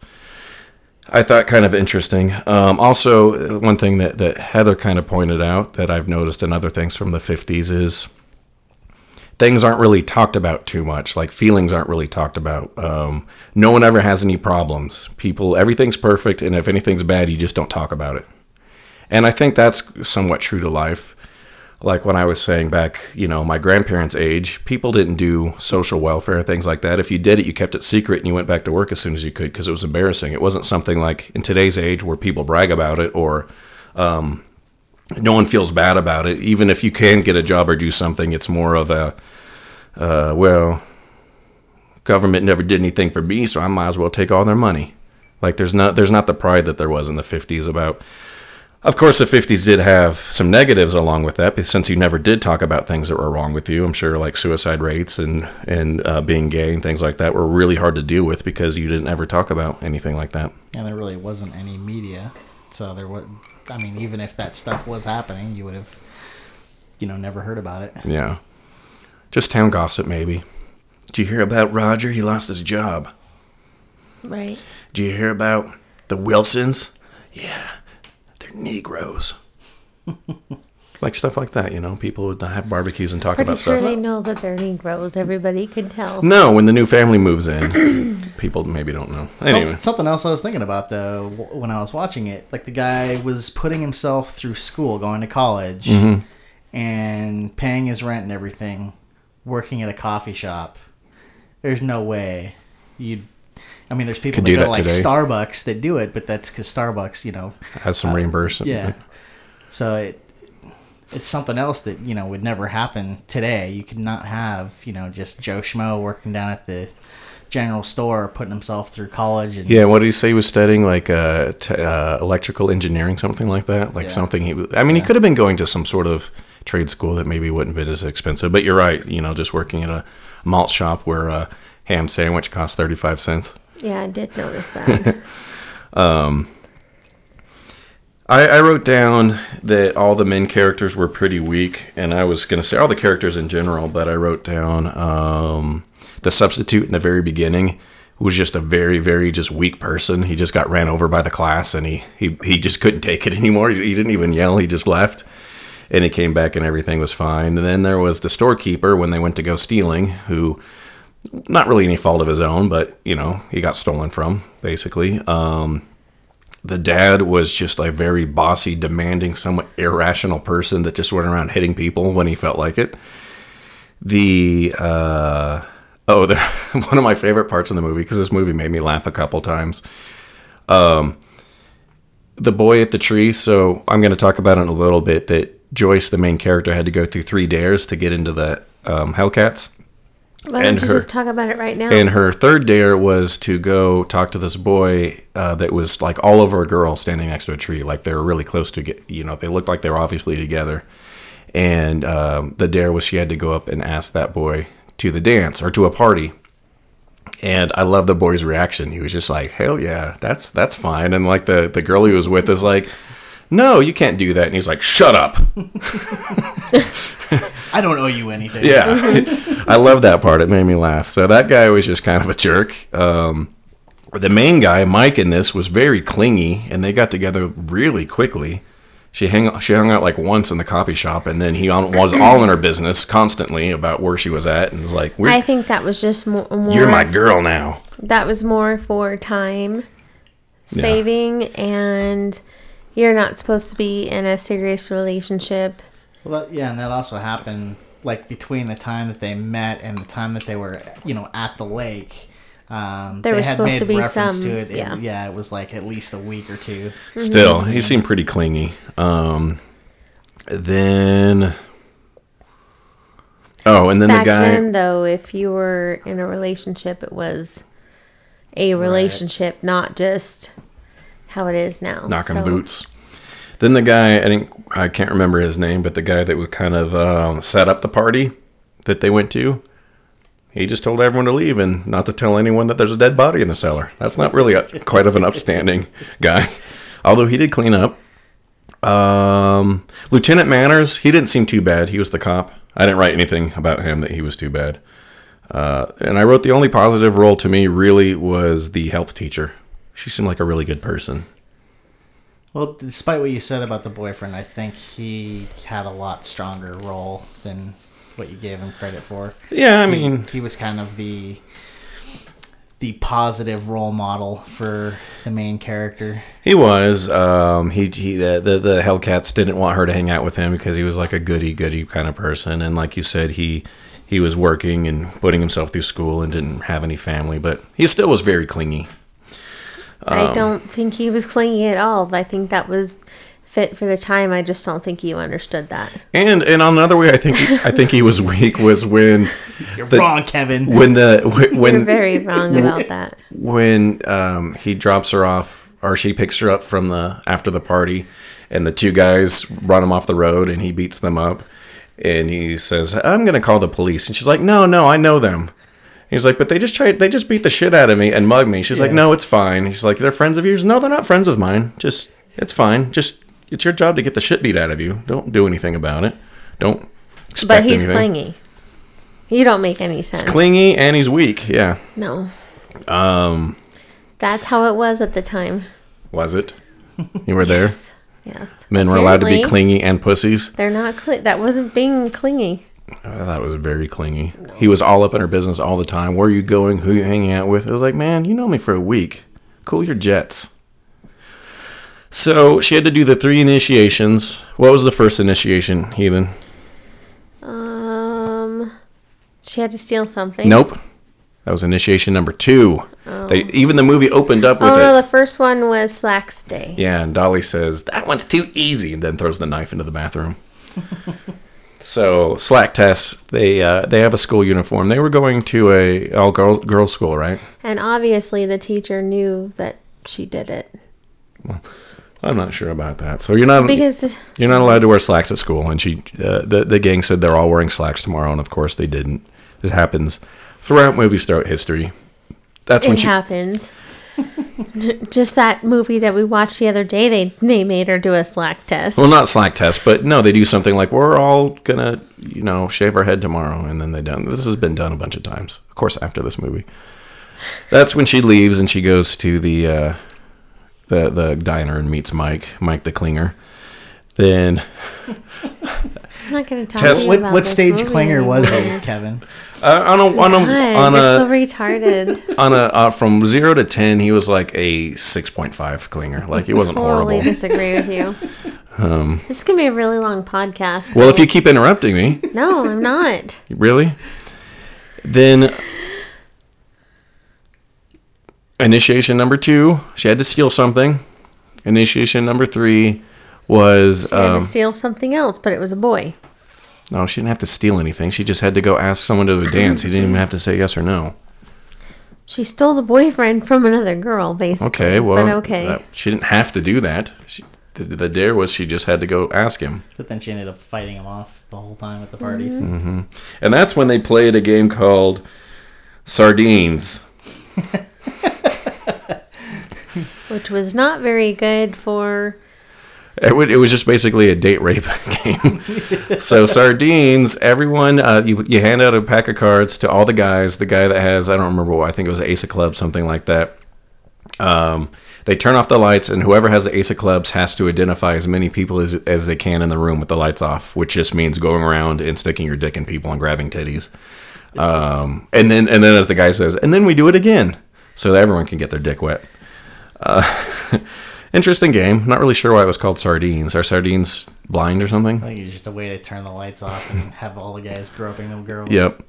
i thought kind of interesting. Um, also one thing that, that heather kind of pointed out that i've noticed in other things from the 50s is things aren't really talked about too much. Like feelings aren't really talked about. Um, no one ever has any problems. People, everything's perfect, and if anything's bad, you just don't talk about it. And I think that's somewhat true to life. Like when I was saying back, you know, my grandparents' age, people didn't do social welfare and things like that. If you did it, you kept it secret and you went back to work as soon as you could because it was embarrassing. It wasn't something like in today's age where people brag about it or um, no one feels bad about it. Even if you can get a job or do something, it's more of a, uh, well, government never did anything for me, so I might as well take all their money. Like there's not there's not the pride that there was in the 50s about of course, the 50s did have some negatives along with that, but since you never did talk about things that were wrong with you, I'm sure like suicide rates and and uh, being gay and things like that were really hard to deal with because you didn't ever talk about anything like that. And there really wasn't any media, so there was. I mean, even if that stuff was happening, you would have, you know, never heard about it. Yeah, just town gossip maybe. Did you hear about Roger? He lost his job. Right. Did you hear about the Wilsons? Yeah, they're Negroes. like stuff like that, you know. People would have barbecues and talk Pretty about sure stuff. they know that they're Negroes. Everybody can tell. No, when the new family moves in, people maybe don't know. Anyway, Some- something else I was thinking about though when I was watching it, like the guy was putting himself through school, going to college, Mm-hmm. and paying his rent and everything, working at a coffee shop. There's no way you'd. I mean, there's people Could that do go that to like today. Starbucks that do it, but that's because Starbucks, you know, has some reimbursement. yeah. So it it's something else that you know would never happen today. You could not have you know just Joe Schmo working down at the general store, putting himself through college. And, Yeah, what did he say he was studying? Like uh, t- uh, electrical engineering, something like that. Like Yeah. something he. I mean, he could have been going to some sort of trade school that maybe wouldn't have been as expensive. But you're right. You know, just working at a malt shop where a ham sandwich costs thirty five cents. Yeah, I did notice that. I, I wrote down that all the main characters were pretty weak, and I was going to say all the characters in general, but I wrote down um, the substitute in the very beginning who was just a very, very just weak person. He just got ran over by the class, and he he, he just couldn't take it anymore. He, he didn't even yell; he just left, and he came back, and everything was fine. And then there was the storekeeper when they went to go stealing, who not really any fault of his own, but you know he got stolen from basically. Um, the dad was just a very bossy, demanding, somewhat irrational person that just went around hitting people when he felt like it. The uh, oh, the, one of my favorite parts in the movie because this movie made me laugh a couple times. Um, the boy at the tree. So I'm going to talk about it in a little bit. That Joyce, the main character, had to go through three dares to get into the um, Hellcats. Why And don't you her- just talk about it right now? And her third dare was to go talk to this boy uh, that was like all over a girl standing next to a tree. Like they were really close to get, you know, they looked like they were obviously together. And um, the dare was she had to go up and ask that boy to the dance or to a party. And I love the boy's reaction. He was just like, "Hell yeah, that's that's fine." And like the the girl he was with is like, "No, you can't do that." And he's like, "Shut up." I don't owe you anything. Yeah, I love that part. It made me laugh. So that guy was just kind of a jerk. Um, the main guy, Mike, in this was very clingy, and they got together really quickly. She hung she hung out like once in the coffee shop, and then he on, was all in her business constantly about where she was at, and was like, We're, I think that was just more. more "You're my girl now." That was more for time saving, and you're not supposed to be in a serious relationship. Well, that, yeah, and that also happened like between the time that they met and the time that they were, you know, at the lake. Um, There they was had supposed made to be reference some- to it. It- yeah. yeah, it was like at least a week or two. Still, he seemed pretty clingy. Um, then, oh, and then Back the guy. then, though, if you were in a relationship, it was a relationship, not just how it is now. knocking So- boots. Then the guy, I think I can't remember his name, but the guy that would kind of um, set up the party that they went to, he just told everyone to leave and not to tell anyone that there's a dead body in the cellar. That's not really a, quite of an upstanding guy, although he did clean up. Um, Lieutenant Manners, he didn't seem too bad. He was the cop. I didn't write anything about him that he was too bad. Uh, and I wrote the only positive role to me really was the health teacher. She seemed like a really good person. Well, despite what you said about the boyfriend, I think he had a lot stronger role than what you gave him credit for. Yeah, I He- mean, he was kind of the the positive role model for the main character. he was. Um, he, he the, the the Hellcats didn't want her to hang out with him because he was like a goody goody kind of person, and like you said, he he was working and putting himself through school and didn't have any family, but he still was very clingy. Um, I don't think he was clingy at all. I think that was fit for the time. I just don't think you understood that. And and on another way, I think he, I think he was weak was when You're The- wrong, Kevin. when the when You're very wrong about that. when um, he drops her off or she picks her up from the after the party, and the two guys run him off the road, and he beats them up, and he says, "I'm gonna call the police," and she's like, "No, no, I know them." He's like, but they just tried, they just beat the shit out of me and mugged me. She's like, no, it's fine. He's like, they're friends of yours? No, they're not friends with mine. Just, it's fine. Just, it's your job to get the shit beat out of you. Don't do anything about it. Don't But he's anything. clingy. You don't make any sense. Clingy and he's weak. Yeah. no. Um, That's how it was at the time. was it? You were there? Yeah. Men were allowed to be clingy and pussies. They're not cli- that wasn't being clingy. I thought was very clingy. He was all up in her business all the time. Where are you going? Who you hanging out with? It was like, man, you know me for a week. Cool your jets. So she had to do the three initiations. What was the first initiation, Heathen? Um she had to steal something. Nope. That was initiation number two. They even the movie opened up with it. Oh no, it. the first one was Slacks Day. Yeah, and Dolly says, That one's too easy, and then throws the knife into the bathroom. so, slack test, they uh, they have a school uniform. They were going to a all girl girls school, right? And obviously the teacher knew that she did it. Well, I'm not sure about that. So you're not Because you're not allowed to wear slacks at school, and she uh, the the gang said they're all wearing slacks tomorrow, and of course they didn't. This happens throughout movies throughout history. That's when it she happens. Just that movie that we watched the other day, they they made her do a slack test. Well, not slack test, but no, they do something like we're all gonna, you know, shave our head tomorrow, and then they done. This has been done a bunch of times, of course, after this movie. That's when she leaves and she goes to the uh, the the diner and meets Mike, Mike the Klinger. Then I'm not going to talk Tess- to you what about what this stage movie clinger was anymore. he, Kevin? uh, on a on a God, on you're a so retarded. on a uh, from zero to ten, he was like a six point five clinger. Like he wasn't horrible. I totally horrible. disagree with you. Um, this is gonna be a really long podcast. well, if you keep interrupting me, no, I'm not. Really? Then initiation number two, she had to steal something. Initiation number three was She had um, to steal something else, but it was a boy. no, she didn't have to steal anything. She just had to go ask someone to a dance. He didn't even have to say yes or no. She stole the boyfriend from another girl, basically. Okay, well, but okay. that- she didn't have to do that. She, the, the dare was she just had to go ask him, But then she ended up fighting him off the whole time at the parties. Mm-hmm. and that's when they played a game called Sardines. which was not very good for. It, would, it was just basically a date rape game. so sardines, everyone, uh, you you hand out a pack of cards to all the guys. The guy that has, I don't remember what, I think it was Ace of Clubs, something like that. Um, they turn off the lights, and whoever has the Ace of Clubs has to identify as many people as as they can in the room with the lights off, which just means going around and sticking your dick in people and grabbing titties. Um, and then and then as the guy says, and then we do it again, so that everyone can get their dick wet. Uh, interesting game. Not really sure why it was called sardines. Are sardines blind or something? I think it's just a way to turn the lights off and have all the guys groping them girls. Yep.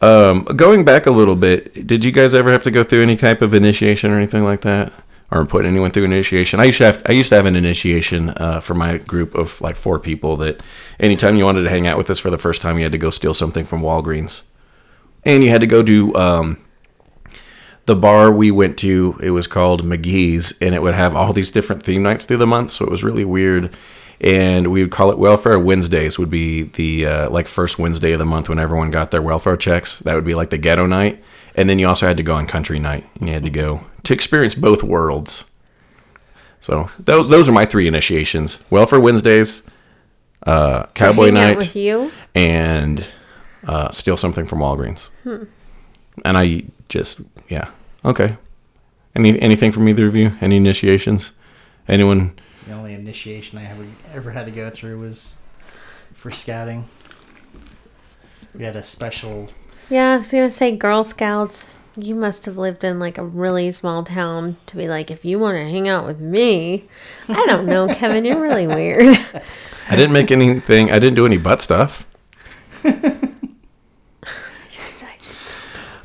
Um, going back a little bit, did you guys ever have to go through any type of initiation or anything like that, or put anyone through initiation? I used to have. I used to have an initiation uh, for my group of like four people. That anytime you wanted to hang out with us for the first time, you had to go steal something from Walgreens, and you had to go do. Um, the bar we went to, it was called McGee's, and it would have all these different theme nights through the month. So it was really weird. And we would call it Welfare Wednesdays. Would be the uh, like first Wednesday of the month when everyone got their welfare checks. That would be like the ghetto night. And then you also had to go on country night, and you had to go to experience both worlds. So those those are my three initiations: Welfare Wednesdays, uh, Cowboy Night, with you. and uh, steal something from Walgreens. And I just yeah okay. Any anything from either of you? Any initiations? Anyone? The only initiation I ever ever had to go through was for scouting. We had a special. Yeah, I was gonna say Girl Scouts. You must have lived in like a really small town to be like, if you want to hang out with me, I don't know, Kevin. You're really weird. I didn't make anything. I didn't do any butt stuff.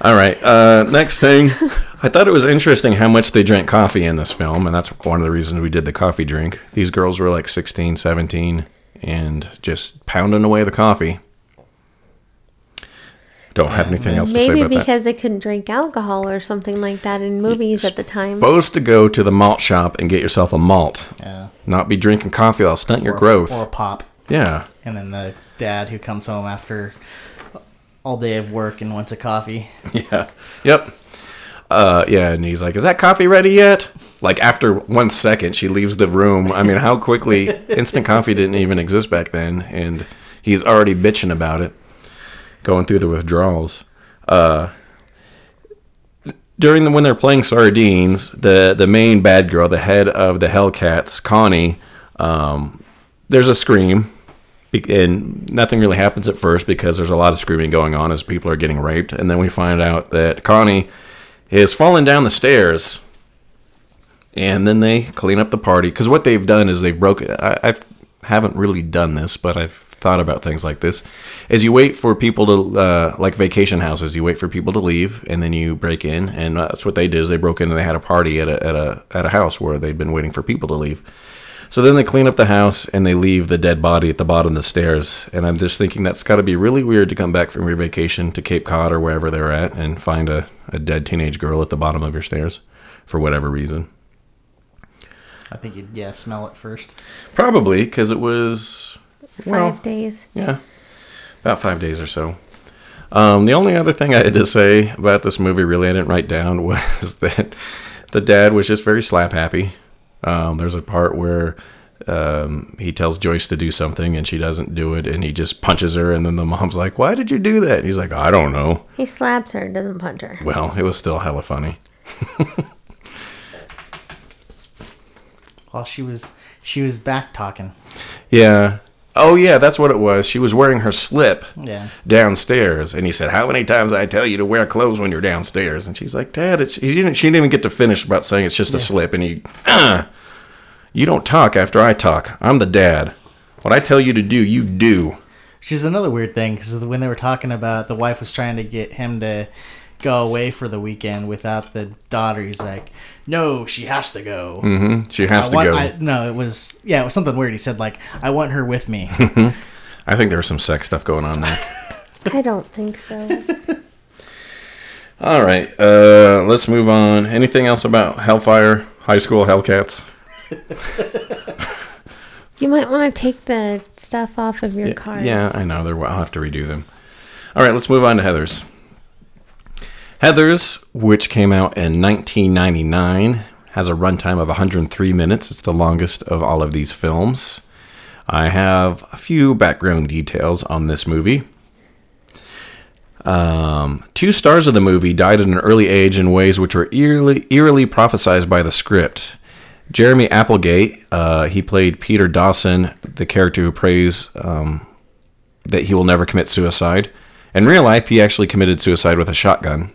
All right. Uh, next thing, I thought it was interesting how much they drank coffee in this film, and that's one of the reasons we did the coffee drink. These girls were like 16, 17, and just pounding away the coffee. Don't have anything else to say Maybe about that. because they couldn't drink alcohol or something like that in movies at the time. Supposed to go to the malt shop and get yourself a malt. Yeah. Not be drinking coffee. That'll stunt your Or- growth. Or a pop. yeah. And then the dad who comes home after all day of work and wants a coffee. Yeah. Yep. Uh, yeah, and he's like, "Is that coffee ready yet?" Like after one second, she leaves the room. I mean, how quickly instant coffee didn't even exist back then, and he's already bitching about it, going through the withdrawals. Uh, during the when they're playing sardines, the the main bad girl, the head of the Hellcats, Connie, um, there's a scream, and nothing really happens at first because there's a lot of screaming going on as people are getting raped, and then we find out that Connie is falling down the stairs, and then they clean up the party because what they've done is they've broken. I I've, haven't really done this, but I've thought about things like this. Is you wait for people to uh, like vacation houses, you wait for people to leave, and then you break in, and that's what they did. Is they broke in and they had a party at a at a at a house where they'd been waiting for people to leave. So then they clean up the house and they leave the dead body at the bottom of the stairs. And I'm just thinking that's got to be really weird to come back from your vacation to Cape Cod or wherever they're at and find a, a dead teenage girl at the bottom of your stairs for whatever reason. I think you'd, yeah, smell it first. Probably because it was, well, Five days. yeah, about five days or so. Um, the only other thing I had to say about this movie, really, I didn't write down, was that the dad was just very slap happy. Um, there's a part where um, he tells Joyce to do something and she doesn't do it, and he just punches her, and then the mom's like, "Why did you do that?" And he's like, "I don't know." He slaps her, and doesn't punch her. Well, it was still hella funny. While she was she was back talking. Yeah. Oh yeah, that's what it was. She was wearing her slip Yeah. downstairs, and he said, "How many times I tell you to wear clothes when you're downstairs?" And she's like, "Dad, it's he didn't." She didn't even get to finish about saying it's just a slip, and he, uh, you don't talk after I talk. I'm the dad. What I tell you to do, you do. She's another weird thing because when they were talking about the wife was trying to get him to go away for the weekend without the daughter, he's like, "No, she has to go." hmm She has I to want- go. I, no, it was yeah, it was something weird. He said like, "I want her with me." I think there's some sex stuff going on there. I don't think so. All right, uh, let's move on. Anything else about Hellfire High School Hellcats? You might want to take the stuff off of your cards. Yeah, I know. They're, I'll have to redo them. All right, let's move on to Heathers. Heathers, which came out in 1999, has a runtime of 103 minutes. It's the longest of all of these films. I have a few background details on this movie. Um, two stars of the movie died at an early age in ways which were eerily, eerily prophesized by the script. Jeremy Applegate, uh, he played Peter Dawson, the character who prays um, that he will never commit suicide. In real life, he actually committed suicide with a shotgun.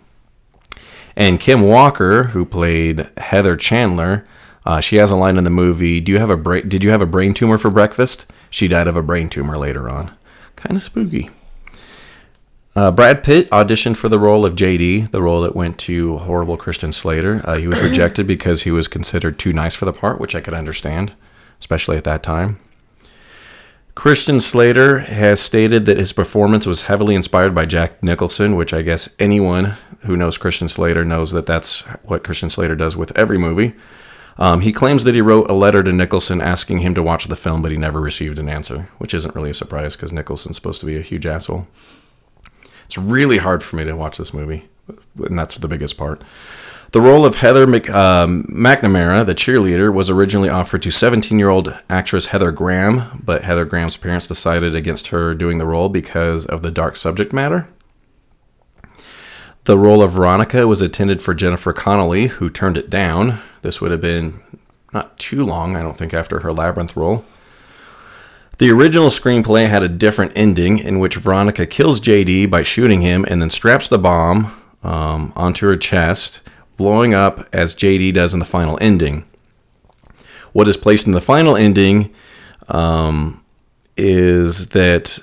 And Kim Walker, who played Heather Chandler, uh, she has a line in the movie. Do you have a bra- Did you have a brain tumor for breakfast? She died of a brain tumor later on. Kind of spooky. Uh, Brad Pitt auditioned for the role of JD, the role that went to horrible Christian Slater. Uh, he was rejected because he was considered too nice for the part, which I could understand, especially at that time. Christian Slater has stated that his performance was heavily inspired by Jack Nicholson, which I guess anyone who knows Christian Slater knows that that's what Christian Slater does with every movie. Um, he claims that he wrote a letter to Nicholson asking him to watch the film, but he never received an answer, which isn't really a surprise because Nicholson's supposed to be a huge asshole. It's really hard for me to watch this movie, and that's the biggest part. The role of Heather Mc, um, McNamara, the cheerleader, was originally offered to 17 year old actress Heather Graham, but Heather Graham's parents decided against her doing the role because of the dark subject matter. The role of Veronica was intended for Jennifer Connelly, who turned it down. This would have been not too long, I don't think, after her Labyrinth role. The original screenplay had a different ending in which Veronica kills JD by shooting him and then straps the bomb um, onto her chest, blowing up as JD does in the final ending. What is placed in the final ending um, is that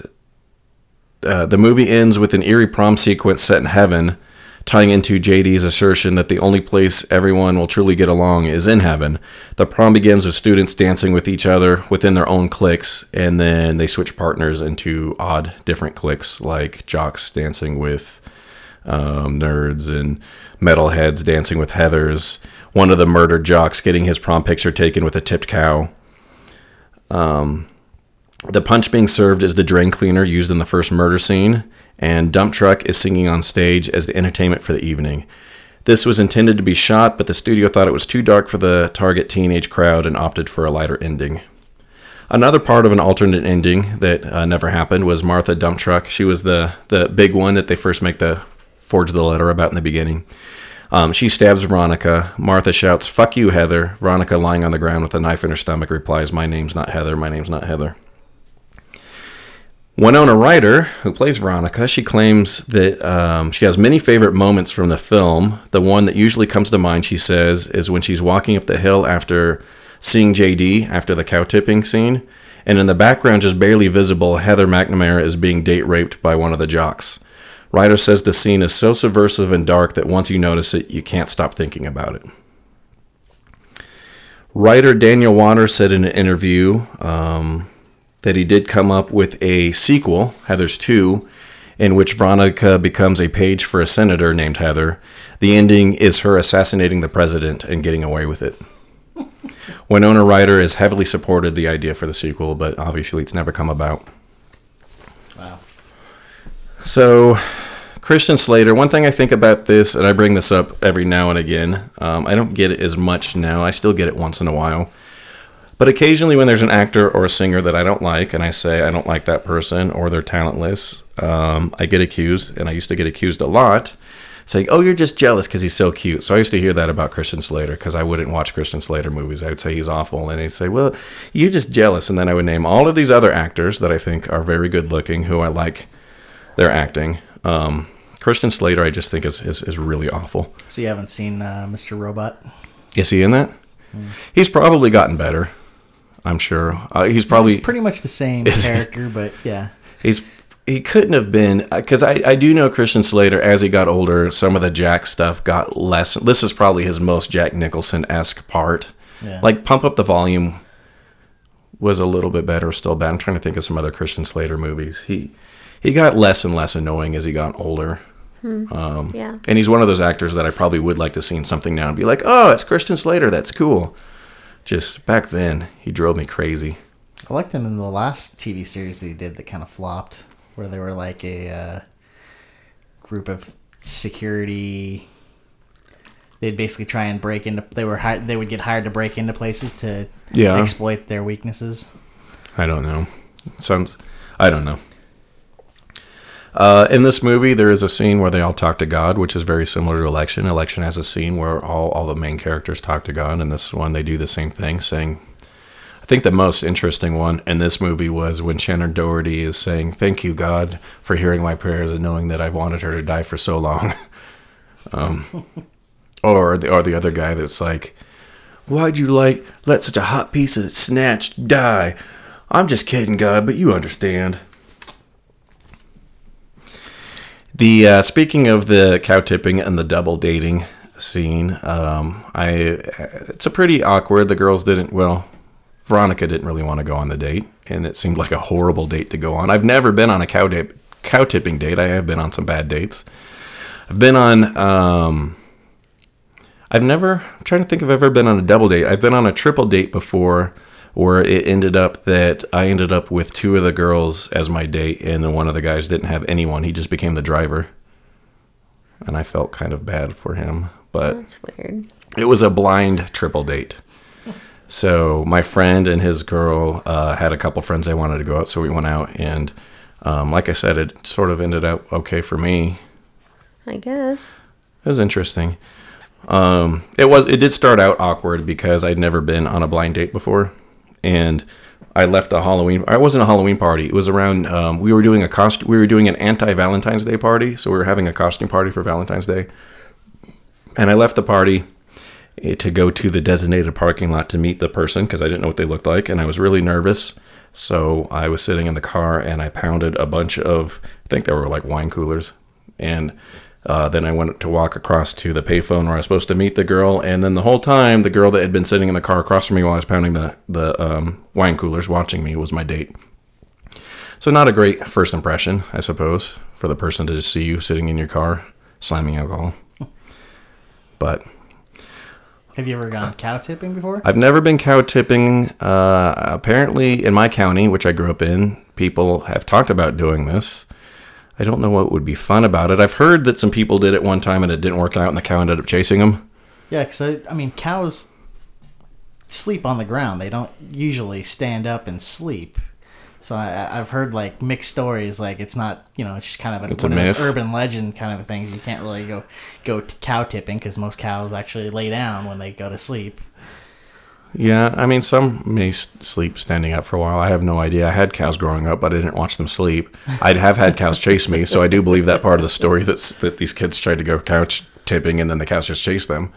uh, the movie ends with an eerie prom sequence set in heaven. tying into JD's assertion that the only place everyone will truly get along is in heaven. The prom begins with students dancing with each other within their own cliques, and then they switch partners into odd, different cliques, like jocks dancing with um, nerds and metalheads dancing with heathers. One of the murdered jocks getting his prom picture taken with a tipped cow. Um, the punch being served is the drain cleaner used in the first murder scene, and Dump Truck is singing on stage as the entertainment for the evening. This was intended to be shot, but the studio thought it was too dark for the target teenage crowd and opted for a lighter ending. Another part of an alternate ending that uh, never happened was Martha Dump Truck. She was the the big one that they first make the forge the letter about in the beginning. Um, she stabs Veronica. Martha shouts, "Fuck you, Heather." Veronica, lying on the ground with a knife in her stomach, replies, "My name's not Heather. My name's not Heather." Winona Ryder, who plays Veronica, she claims that um, she has many favorite moments from the film. The one that usually comes to mind, she says, is when she's walking up the hill after seeing JD after the cow tipping scene, and in the background, just barely visible, Heather McNamara is being date raped by one of the jocks. Ryder says the scene is so subversive and dark that once you notice it, you can't stop thinking about it. Writer Daniel Waters said in an interview um, that he did come up with a sequel, Heathers 2, in which Veronica becomes a page for a senator named Heather. The ending is her assassinating the president and getting away with it. Winona Ryder has heavily supported the idea for the sequel, but obviously it's never come about. So, Christian Slater, one thing I think about this, and I bring this up every now and again, um, I don't get it as much now. I still get it once in a while. But occasionally, when there's an actor or a singer that I don't like, and I say I don't like that person or they're talentless, um, I get accused, and I used to get accused a lot, saying, "Oh, you're just jealous because he's so cute." So I used to hear that about Christian Slater because I wouldn't watch Christian Slater movies. I would say he's awful, and they'd say, "Well, you're just jealous," and then I would name all of these other actors that I think are very good looking, who I like their acting. Um, Christian Slater, I just think is, is, is really awful. So you haven't seen uh, Mr. Robot? Is he in that? He's probably gotten better. I'm sure. Uh, he's probably It's pretty much the same character, but yeah. he's he couldn't have been because I, I do know Christian Slater as he got older some of the Jack stuff got less this is probably his most Jack Nicholson esque part Yeah. like pump up the volume was a little bit better still bad I'm trying to think of some other Christian Slater movies he he got less and less annoying as he got older um, Yeah. and he's one of those actors that I probably would like to see in something now and be like oh it's Christian Slater that's cool just back then he drove me crazy I liked him in the last TV series that he did that kind of flopped, where they were like a uh, group of security. They'd basically try and break into. They were hired, They would get hired to break into places to Yeah. exploit their weaknesses. I don't know. Sounds. I don't know. Uh, in this movie, there is a scene where they all talk to God, which is very similar to Election. Election has a scene where all, all the main characters talk to God, and this one they do the same thing, saying. I think the most interesting one in this movie was when Shannen Doherty is saying, "Thank you, God, for hearing my prayers and knowing that I've wanted her to die for so long." um, or the or the other guy that's like, Why'd you like let such a hot piece of snatch die? I'm just kidding, God, but you understand. The uh, speaking of the cow tipping and the double dating scene, um, I it's a pretty awkward. The girls didn't well. Veronica didn't really want to go on the date, and it seemed like a horrible date to go on. I've never been on a cow date, cow tipping date. I have been on some bad dates. I've been on. Um, I've never. I'm trying to think if I've ever been on a double date. I've been on a triple date before, where it ended up that I ended up with two of the girls as my date, and then one of the guys didn't have anyone. He just became the driver, and I felt kind of bad for him. But That's weird. it was a blind triple date. So my friend and his girl uh, had a couple friends they wanted to go out, so we went out, and um, like I said, it sort of ended up okay for me. I guess. It was interesting. Um, it was. It did start out awkward because I'd never been on a blind date before, and I left a Halloween. I wasn't a Halloween party. It was around. Um, we were doing a cost. We were doing an anti Valentine's Day party, so we were having a costume party for Valentine's Day. And I left the party eh, to go to the designated parking lot to meet the person because I didn't know what they looked like, and I was really nervous. So I was sitting in the car and I pounded a bunch of. I think they were like wine coolers, and Uh, then I went to walk across to the payphone where I was supposed to meet the girl, and then the whole time, the girl that had been sitting in the car across from me while I was pounding the the um, wine coolers, watching me, was my date. So not a great first impression, I suppose, for the person to just see you sitting in your car slamming alcohol. But Have you ever gone cow tipping before? I've never been cow tipping. Uh, apparently, in my county, which I grew up in, people have talked about doing this. I don't know what would be fun about it. I've heard that some people did it one time and it didn't work out, and the cow ended up chasing them. Yeah, because I, I mean, cows sleep on the ground. They don't usually stand up and sleep. So I, I've heard like mixed stories. Like it's not, you know, it's just kind of a, It's a one of those urban legend kind of things. You can't really go go cow tipping because most cows actually lay down when they go to sleep. Yeah, I mean, some may sleep standing up for a while. I have no idea. I had cows growing up, but I didn't watch them sleep. I'd have had cows chase me, so I do believe that part of the story that's, that these kids tried to go couch tipping and then the cows just chased them.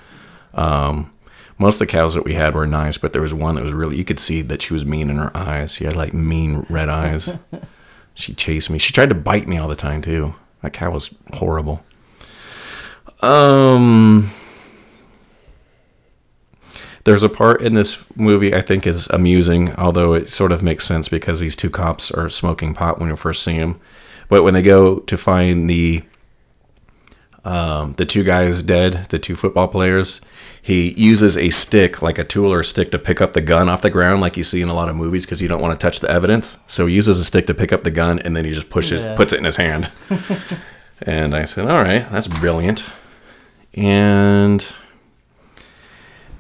Um, most of the cows that we had were nice, but there was one that was really, you could see that she was mean in her eyes. She had like mean red eyes. she chased me. She tried to bite me all the time, too. That cow was horrible. Um, there's a part in this movie I think is amusing, although it sort of makes sense because these two cops are smoking pot when you first see them. But when they go to find the um, the two guys dead, the two football players, he uses a stick, like a tool or a stick, to pick up the gun off the ground, like you see in a lot of movies, because you don't want to touch the evidence. So he uses a stick to pick up the gun, and then he just pushes, Yeah. puts it in his hand. and I said, "All right, that's brilliant." And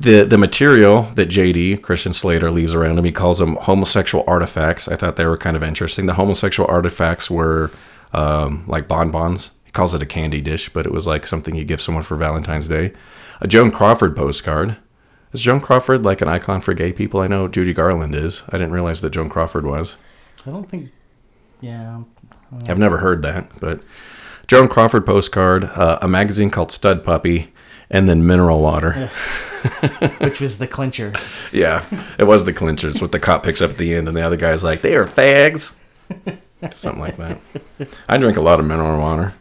the the material that JD Christian Slater leaves around him, he calls them homosexual artifacts. I thought they were kind of interesting. The homosexual artifacts were um, like bonbons. He calls it a candy dish, but it was like something you give someone for Valentine's Day. A Joan Crawford postcard. Is Joan Crawford like an icon for gay people? I know Judy Garland is. I didn't realize that Joan Crawford was. I don't think. Yeah. I've never heard that, but Joan Crawford postcard, uh, a magazine called Stud Puppy, and then mineral water. Which was the clincher. Yeah, it was the clincher. It's what the cop picks up at the end, and the other guy's like, "They are fags," something like that. I drink a lot of mineral water.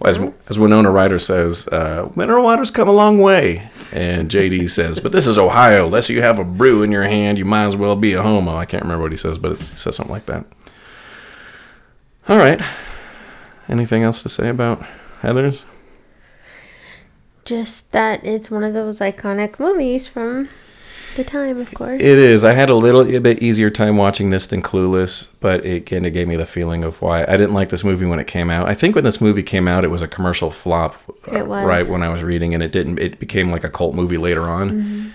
Well, as, as Winona Ryder says, uh, mineral water's come a long way. And JD says, but this is Ohio. Unless you have a brew in your hand, you might as well be a homo. I can't remember what he says, but it says something like that. All right. Anything else to say about Heathers? Just that it's one of those iconic movies from the time, of course. It is. I had a little a bit easier time watching this than Clueless, but it kind of gave me the feeling of why I didn't like this movie when it came out. I think when this movie came out, it was a commercial flop. uh, It was. right when I was reading, and it didn't. It became like a cult movie later on,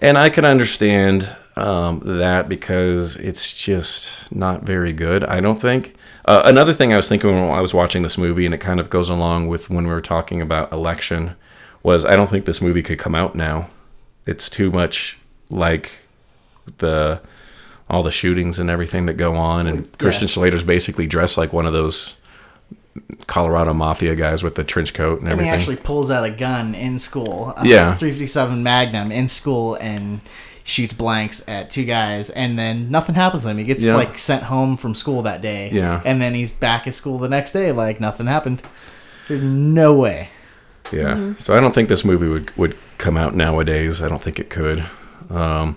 and I can understand um, that because it's just not very good. I don't think. Uh, another thing I was thinking when I was watching this movie, and it kind of goes along with when we were talking about election, was I don't think this movie could come out now. It's too much like the all the shootings and everything that go on, and Christian Slater's basically dressed like one of those Colorado mafia guys with the trench coat and And he everything. actually pulls out a gun in school. A Yeah. 357 Magnum in school and shoots blanks at two guys, and then nothing happens to him. He gets Yeah. like sent home from school that day. Yeah. And then he's back at school the next day, like nothing happened. There's no way. Yeah. So I don't think this movie would would come out nowadays. I don't think it could. Um,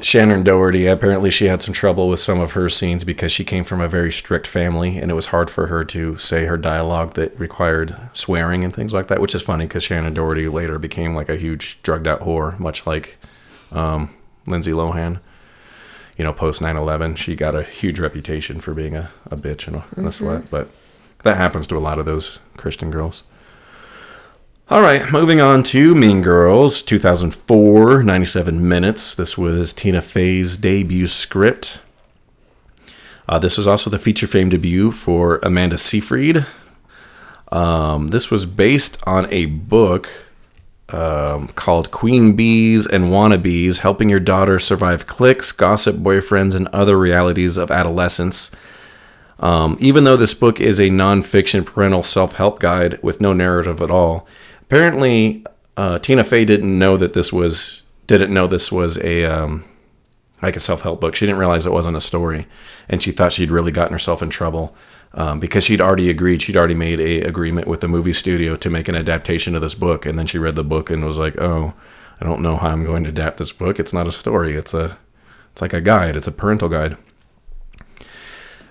Shannen Doherty apparently she had some trouble with some of her scenes because she came from a very strict family and it was hard for her to say her dialogue that required swearing and things like that. Which is funny because Shannen Doherty later became like a huge drugged out whore, much like um, Lindsay Lohan. You know, post 9/11, she got a huge reputation for being a, a bitch and a, and a slut, but that happens to a lot of those Christian girls. All right, moving on to Mean Girls, 2004, 97 minutes. This was Tina Fey's debut script. Uh, this was also the feature film debut for Amanda Seyfried. Um, this was based on a book um, called Queen Bees and Wannabes Helping Your Daughter Survive Cliques, Gossip Boyfriends, and Other Realities of Adolescence. Um, even though this book is a nonfiction parental self help guide with no narrative at all, apparently uh, Tina Fey didn't know that this was didn't know this was a um, like a self help book. She didn't realize it wasn't a story, and she thought she'd really gotten herself in trouble um, because she'd already agreed. She'd already made a agreement with the movie studio to make an adaptation of this book, and then she read the book and was like, "Oh, I don't know how I'm going to adapt this book. It's not a story. It's a, it's like a guide. It's a parental guide."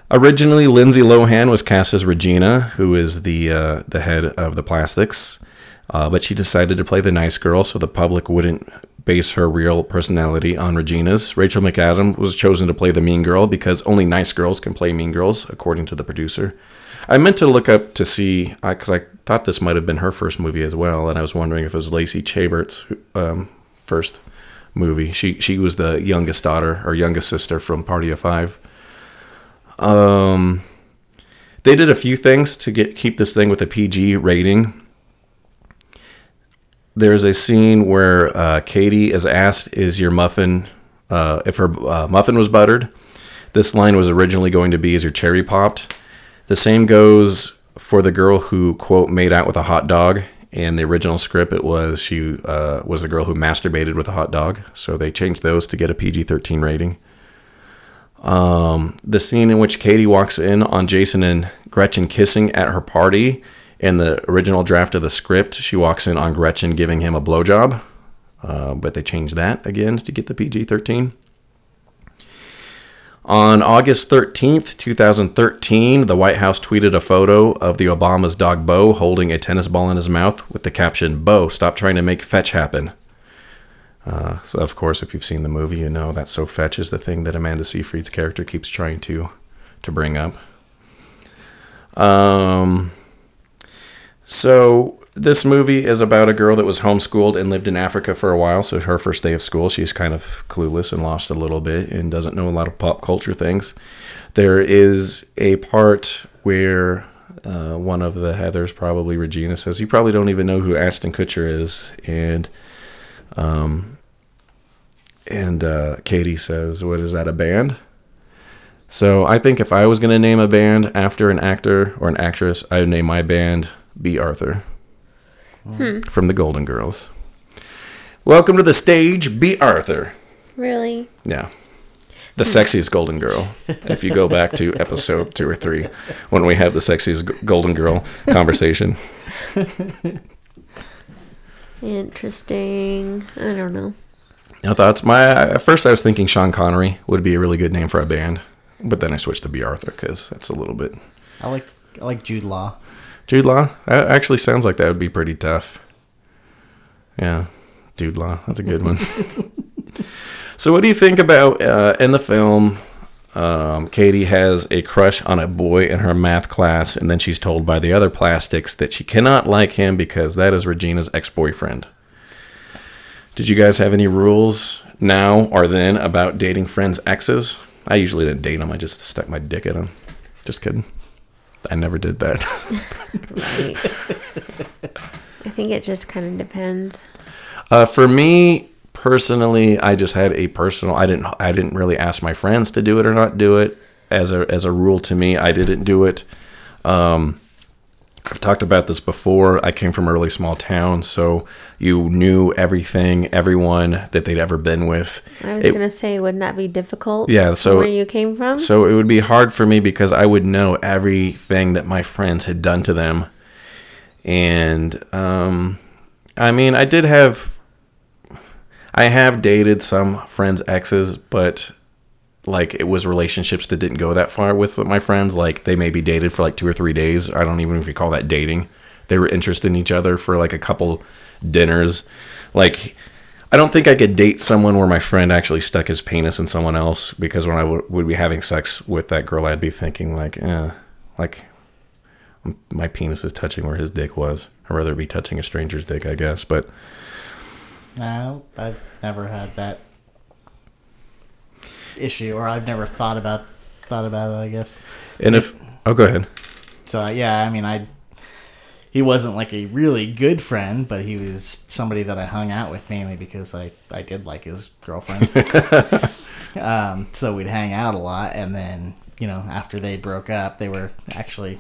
Originally, Lindsay Lohan was cast as Regina, who is the uh, the head of the Plastics, uh, but she decided to play the nice girl so the public wouldn't base her real personality on Regina's. Rachel McAdam was chosen to play the mean girl because only nice girls can play mean girls, according to the producer. I meant to look up to see because I thought this might have been her first movie as well, and I was wondering if it was Lacey Chabert's um, first movie. She she was the youngest daughter or youngest sister from Party of Five. Um, they did a few things to get keep this thing with a PG rating. There's a scene where uh, Katie is asked, "Is your muffin uh, if her uh, muffin was buttered?" This line was originally going to be, "Is your cherry popped?" The same goes for the girl who quote made out with a hot dog. In the original script, it was she uh, was the girl who masturbated with a hot dog. So they changed those to get a PG-13 rating. Um, the scene in which Katie walks in on Jason and Gretchen kissing at her party. In the original draft of the script, she walks in on Gretchen giving him a blowjob, uh, but they changed that again to get the PG 13. On August 13th, 2013, the White House tweeted a photo of the Obama's dog Bo holding a tennis ball in his mouth with the caption, Bo, stop trying to make fetch happen. Uh, so, of course, if you've seen the movie, you know that so fetch is the thing that Amanda Seyfried's character keeps trying to to bring up. Um, so this movie is about a girl that was homeschooled and lived in Africa for a while. So her first day of school, she's kind of clueless and lost a little bit and doesn't know a lot of pop culture things. There is a part where uh, one of the Heathers, probably Regina, says, "You probably don't even know who Ashton Kutcher is," and um, and uh, Katie says, "What is that? A band?" So I think if I was going to name a band after an actor or an actress, I would name my band Bea Arthur hmm. from the Golden Girls. Welcome to the stage, Bea Arthur. Really? Yeah. The sexiest golden girl. If you go back to episode two or three, when we have the sexiest golden girl conversation. Interesting. I don't know. No thoughts. My at first I was thinking Sean Connery would be a really good name for a band, but then I switched to Bea Arthur because that's a little bit. I like I like Jude Law. Jude Law. That actually sounds like that would be pretty tough. Yeah, Jude Law. That's a good one. so, what do you think about uh, in the film? Um, Katie has a crush on a boy in her math class, and then she's told by the other plastics that she cannot like him because that is Regina's ex boyfriend. Did you guys have any rules now or then about dating friends' exes? I usually didn't date them, I just stuck my dick in them. Just kidding. I never did that. Right. I think it just kind of depends. Uh, for me personally, I just had a personal. I didn't. I didn't really ask my friends to do it or not do it. As a as a rule to me, I didn't do it. Um, I've talked about this before. I came from a really small town, so you knew everything, everyone that they'd ever been with. I was It- gonna say, wouldn't that be difficult? Yeah, so- where you came from? So it would be hard for me because I would know everything that my friends had done to them. And um, I mean, I did have, I have dated some friends' exes, but like it was relationships that didn't go that far with my friends. Like they maybe dated for like two or three days. I don't even know if you call that dating. They were interested in each other for like a couple dinners. Like I don't think I could date someone where my friend actually stuck his penis in someone else because when I w- would be having sex with that girl, I'd be thinking like, eh, like my penis is touching where his dick was. I'd rather be touching a stranger's dick, I guess. But No, I've never had that issue, or I've never thought about thought about it. I guess. and if oh, go ahead. So yeah, I mean, I he wasn't like a really good friend, but he was somebody that I hung out with mainly because I I did like his girlfriend. um, so we'd hang out a lot, and then you know after they broke up, they were actually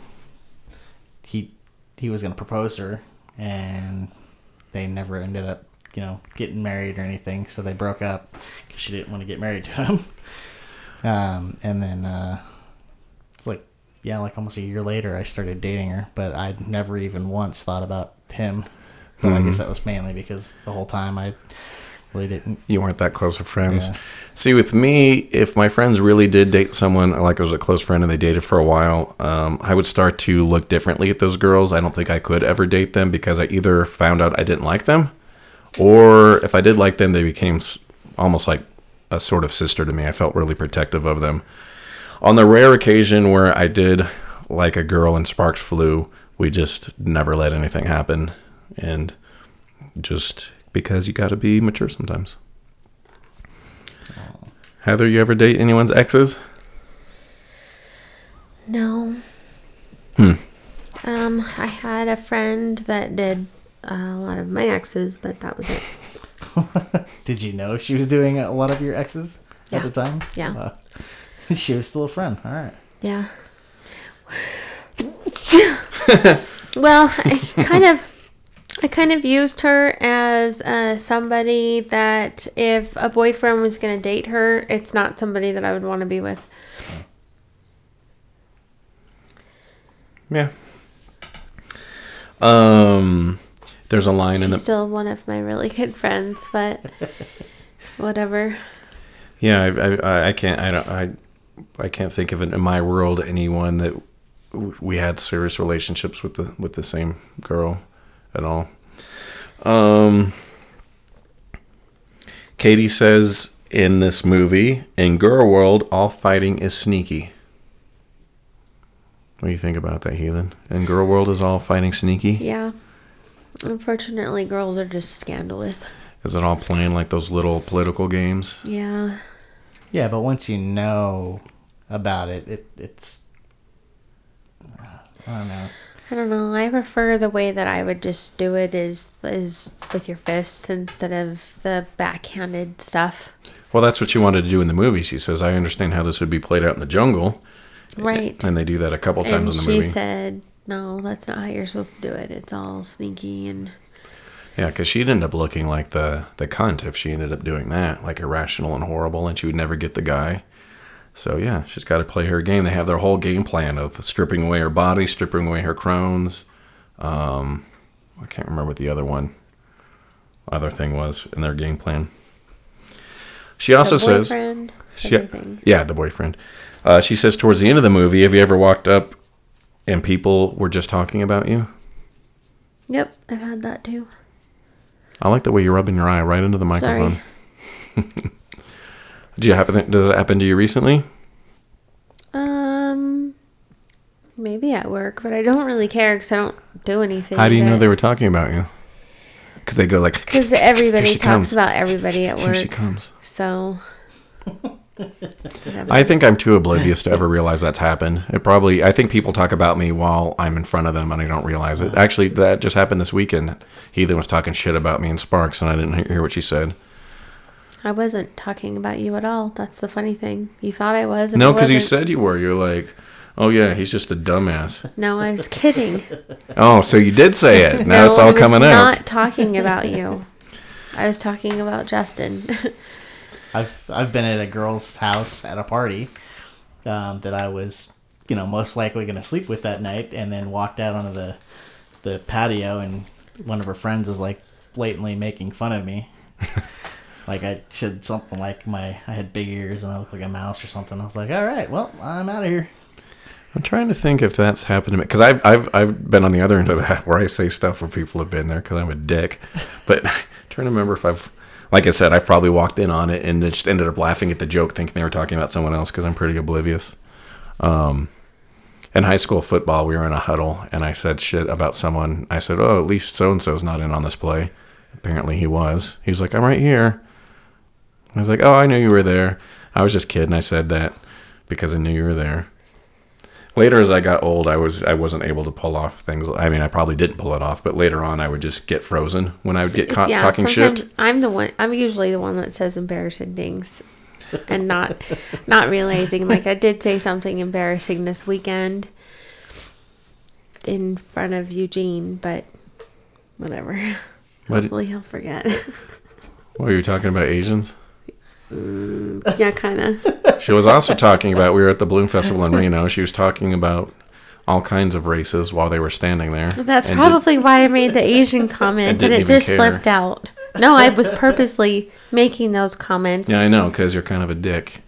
he he was gonna propose to her, and they never ended up you know getting married or anything. So they broke up because she didn't want to get married to him. Um, and then uh, it's like yeah, like almost a year later, I started dating her, but I'd never even once thought about him. But I guess that was mainly because the whole time I really didn't. You weren't that close of friends. Yeah. See, with me, if my friends really did date someone, like I was a close friend and they dated for a while, um, I would start to look differently at those girls. I don't think I could ever date them because I either found out I didn't like them, or if I did like them, they became almost like a sort of sister to me. I felt really protective of them. On the rare occasion where I did like a girl and sparks flew, we just never let anything happen. And just because you got to be mature sometimes. Heather, you ever date anyone's exes? No. Hmm. Um, I had a friend that did a lot of my exes, but that was it. Did you know she was doing a lot of your exes Yeah. at the time? Yeah. Wow. she was still a friend. All right. Yeah. well, I kind of I kind of used her as uh, somebody that if a boyfriend was going to date her, it's not somebody that I would want to be with. Yeah. Um, there's a line in She's the still one of my really good friends, but whatever. yeah. I, I I can't I don't I I can't think of it in my world anyone that we had serious relationships with the with the same girl at all. Um, Katie says in this movie, in Girl World, all fighting is sneaky. What do you think about that, Heathen? In Girl World, is all fighting sneaky? Yeah. Unfortunately, girls are just scandalous. Is it all playing like those little political games? Yeah. Yeah, but once you know about it, it it's. I don't know. I don't know. I prefer the way that I would just do it is is with your fists instead of the backhanded stuff. Well, that's what she wanted to do in the movie. She says, "I understand how this would be played out in the jungle," Right. and they do that a couple And times in the she movie. said, "No, that's not how you're supposed to do it. It's all sneaky and Yeah, because she'd end up looking like the the cunt if she ended up doing that, like irrational and horrible, and she would never get the guy. So yeah, she's got to play her game. They have their whole game plan of stripping away her body, stripping away her crones. Um, I can't remember what the other one, other thing was in their game plan. She also the says, boyfriend, she, yeah, the boyfriend. Uh, she says towards the end of the movie, have you ever walked up and people were just talking about you? Yep, I've had that too. I like the way you're rubbing your eye right into the microphone. Do you happen? Does it happen to you recently? Um, maybe at work, but I don't really care because I don't do anything. How do you know they were talking about you? Because they go like. Because everybody talks comes. about everybody at work. Here she comes. So. I think I'm too oblivious to ever realize that's happened. It probably. I think people talk about me while I'm in front of them and I don't realize it. Actually, that just happened this weekend. Heathen was talking shit about me and Sparks, and I didn't hear what she said. I wasn't talking about you at all. That's the funny thing. You thought I was. No, because you said you were. You're like, oh yeah, he's just a dumbass. No, I was kidding. Oh, so you did say it. Now no, it's all I was coming not out. talking about you. I was talking about Justin. I've I've been at a girl's house at a party um, that I was, you know, most likely going to sleep with that night, and then walked out onto the the patio, and one of her friends is like blatantly making fun of me. like I said something like my I had big ears and I looked like a mouse or something. I was like, all right, well, I'm out of here. I'm trying to think if that's happened to me because I've, I've I've been on the other end of that where I say stuff where people have been there because I'm a dick. But trying to remember if I've, like I said, I've probably walked in on it and just ended up laughing at the joke, thinking they were talking about someone else because I'm pretty oblivious. Um, in high school football, we were in a huddle and I said shit about someone. I said, "Oh, at least so and so's not in on this play." Apparently, he was. He was like, "I'm right here." I was like, "Oh, I knew you were there." I was just kidding. I said that because I knew you were there later as I got old, I was I wasn't able to pull off things. I mean, I probably didn't pull it off, but later on, I would just get frozen when I would get caught talking sometimes shit. I'm the one. I'm usually the one that says embarrassing things, and not not realizing. Like I did say something embarrassing this weekend in front of Eugene, but whatever. What, Hopefully he'll forget. what are you talking about? Asians? Yeah, kind of. She was also talking about we were at the Bloom Festival in Reno. She was talking about all kinds of races while they were standing there. That's And did- probably why I made the Asian comment and, didn't it just care. slipped out. No, I was purposely making those comments. yeah, I know, because you're kind of a dick.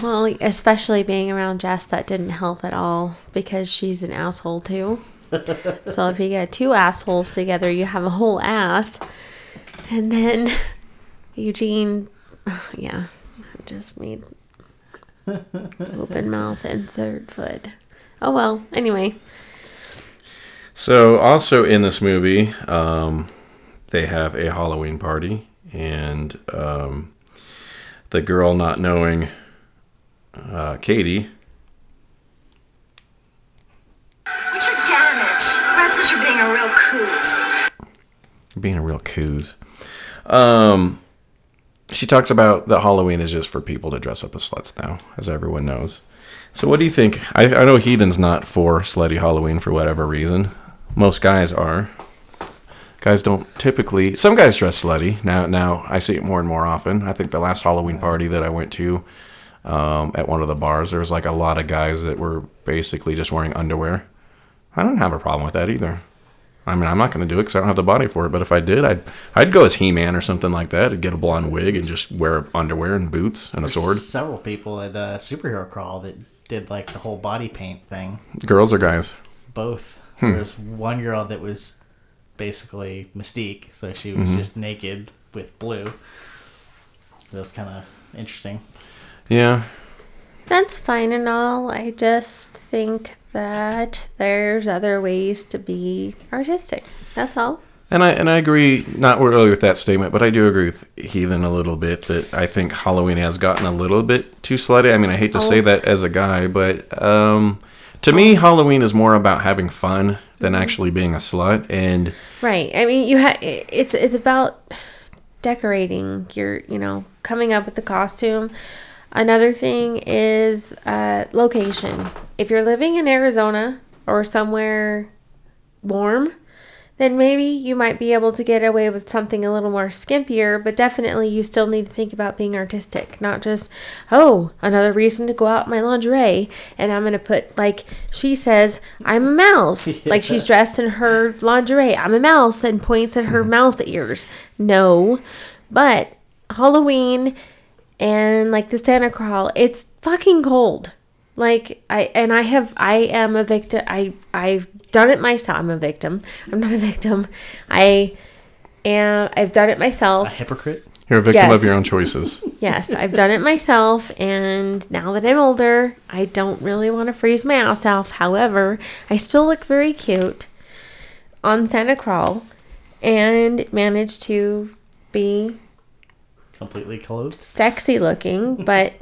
Well, especially being around Jess, that didn't help at all because she's an asshole too. so if you get two assholes together, you have a whole ass. And then Eugene, yeah, just made open mouth insert foot. Oh well. Anyway, So, also in this movie, um, they have a Halloween party, and um, the girl not knowing uh, Katie. Richard Damage. Red says you're being a real coos. being a real coos. Um, she talks about that Halloween is just for people to dress up as sluts now, as everyone knows. So, what do you think? I, I know Heathen's not for slutty Halloween for whatever reason. Most guys are. Guys don't typically. Some guys dress slutty. Now, now I see it more and more often. I think the last Halloween party that I went to um, at one of the bars, there was like a lot of guys that were basically just wearing underwear. I don't have a problem with that either. I mean, I'm not going to do it because I don't have the body for it. But if I did, I'd I'd go as He-Man or something like that. I'd get a blonde wig and just wear underwear and boots and a sword. Several people at uh, Superhero Crawl that did like the whole body paint thing. Girls or guys? Both. Hmm. There was one girl that was basically Mystique, so she was Mhm. just naked with blue. That was kind of interesting. Yeah. That's fine and all. I just think that there's other ways to be artistic. That's all. And I and I agree not really with that statement, but I do agree with Heathen a little bit that I think Halloween has gotten a little bit too slutty. I mean, I hate to say that as a guy, but um, to me, Halloween is more about having fun than actually being a slut. And Right. I mean, you have it's it's about decorating. You're you know coming up with the costume. Another thing is uh, location. If you're living in Arizona or somewhere warm, then maybe you might be able to get away with something a little more skimpier, but definitely you still need to think about being artistic, not just, oh, another reason to go out in my lingerie and I'm going to put, like she says, I'm a mouse. Like she's dressed in her lingerie. I'm a mouse and points at her mouse ears. No, but Halloween and like the Santa Crawl, it's fucking cold. Like I and I have I am a victim. I I've done it myself. I'm a victim. I'm not a victim. I am. I've done it myself. A hypocrite. you're a victim Yes. of your own choices. Yes, I've done it myself, and now that I'm older, I don't really want to freeze my ass off. However, I still look very cute on Santa Crawl, and managed to be Completely closed. sexy looking, but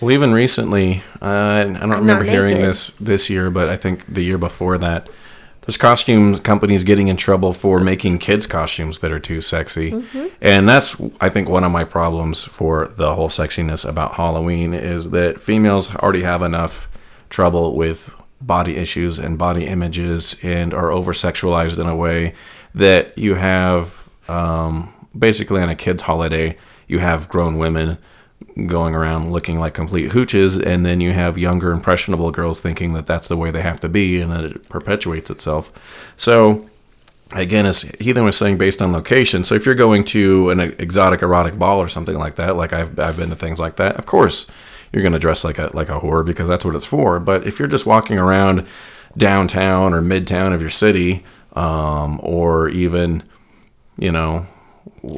Well, even recently, uh, I don't I'm remember hearing this this year, but I think the year before that, there's costume companies getting in trouble for making kids costumes that are too sexy, Mhm. and that's I think one of my problems for the whole sexiness about Halloween is that females already have enough trouble with body issues and body images and are over sexualized in a way that you have um, basically on a kids holiday you have grown women going around looking like complete hooches, and then you have younger, impressionable girls thinking that that's the way they have to be, and that it perpetuates itself. So, again, as Heathen was saying, based on location. So, if you're going to an exotic erotic ball or something like that, like I've, I've been to things like that, of course, you're going to dress like a like a whore because that's what it's for. But if you're just walking around downtown or midtown of your city, um, or even, you know,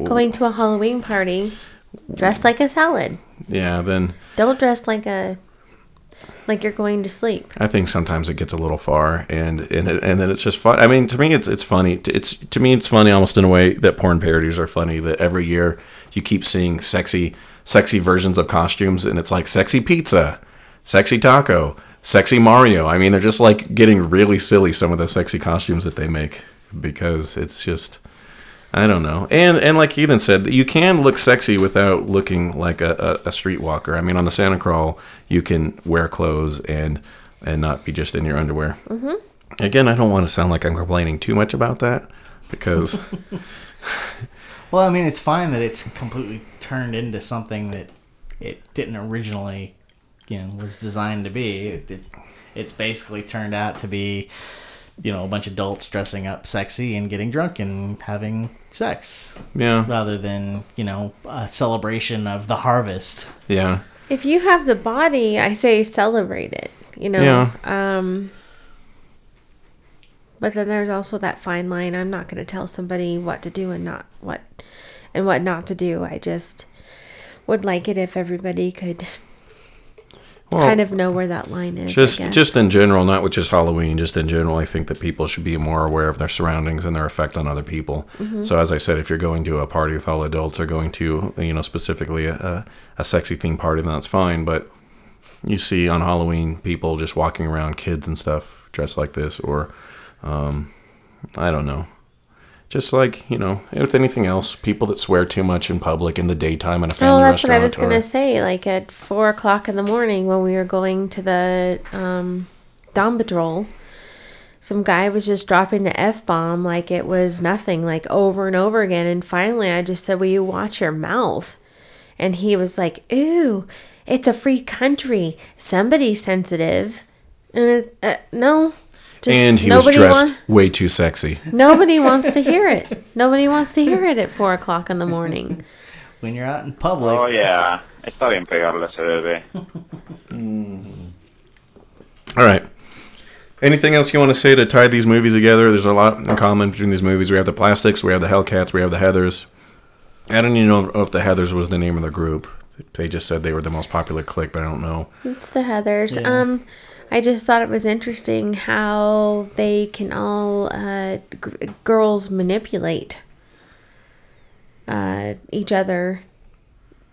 going to a Halloween party, dressed like a salad. yeah, then Don't dress like a like you're going to sleep. I think sometimes it gets a little far, and and it, and then it's just fun. I mean, to me, it's it's funny. It's to me, it's funny almost in a way that porn parodies are funny. That every year you keep seeing sexy, sexy versions of costumes, and it's like sexy pizza, sexy taco, sexy Mario. I mean, they're just like getting really silly. Some of the sexy costumes that they make because it's just. I don't know, and and like Ethan said, you can look sexy without looking like a, a, a streetwalker. I mean, on the Santa Crawl, you can wear clothes and and not be just in your underwear. Mhm. Again, I don't want to sound like I'm complaining too much about that because Well, I mean, it's fine that it's completely turned into something that it didn't originally, you know, was designed to be. It, it, it's basically turned out to be, you know, a bunch of adults dressing up sexy and getting drunk and having sex, Yeah. rather than you know a celebration of the harvest. Yeah. If you have the body, I say celebrate it. You know. Yeah. Um. But then there's also that fine line. I'm not going to tell somebody what to do and not what, and what not to do. I just would like it if everybody could Well, kind of know where that line is. Just just in general, not with just Halloween, just in general, I think that people should be more aware of their surroundings and their effect on other people. Mm-hmm. So as I said, if you're going to a party with all adults or going to, you know, specifically a, a, a sexy theme party, then that's fine. But you see on Halloween people just walking around, kids and stuff dressed like this, or um, I don't know. Just like, you know, with anything else, people that swear too much in public in the daytime in a family Oh, that's what I was gonna say. Like at four o'clock in the morning when we were going to the um, Dawn Patrol, some guy was just dropping the f bomb like it was nothing, like over and over again. And finally, I just said, "Will you watch your mouth?" And he was like, "Ooh, it's a free country. Somebody's sensitive." And it, uh, no, just and he was dressed wa- way too sexy. nobody wants to hear it. Nobody wants to hear it at four o'clock in the morning. When you're out in public, Oh yeah, está bien pegarle a ese bebé. All right. Anything else you want to say to tie these movies together? There's a lot in common between these movies. We have the Plastics, we have the Hellcats, we have the Heathers. I don't even know if the Heathers was the name of the group. They just said they were the most popular clique, but I don't know. It's the Heathers. Yeah. Um, I just thought it was interesting how they can all uh, g- girls manipulate uh, each other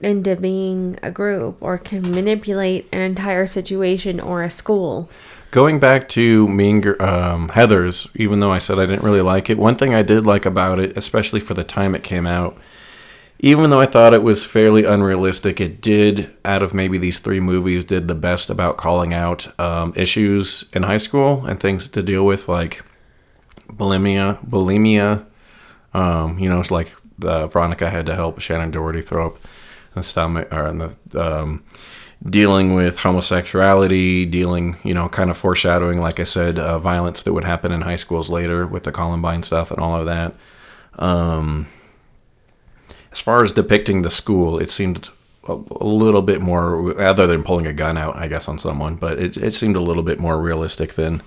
into being a group, or can manipulate an entire situation or a school. Going back to Mean um, Heathers, even though I said I didn't really like it, one thing I did like about it, especially for the time it came out, even though I thought it was fairly unrealistic, it did, out of maybe these three movies, did the best about calling out um, issues in high school and things to deal with, like bulimia, bulimia. Um, you know, it's like uh, Veronica had to help Shannen Doherty throw up the stomach, or in the um, dealing with homosexuality, dealing, you know, kind of foreshadowing, like I said, uh, violence that would happen in high schools later with the Columbine stuff and all of that. Um, as far as depicting the school, it seemed a, a little bit more, other than pulling a gun out, I guess, on someone, but it, it seemed a little bit more realistic than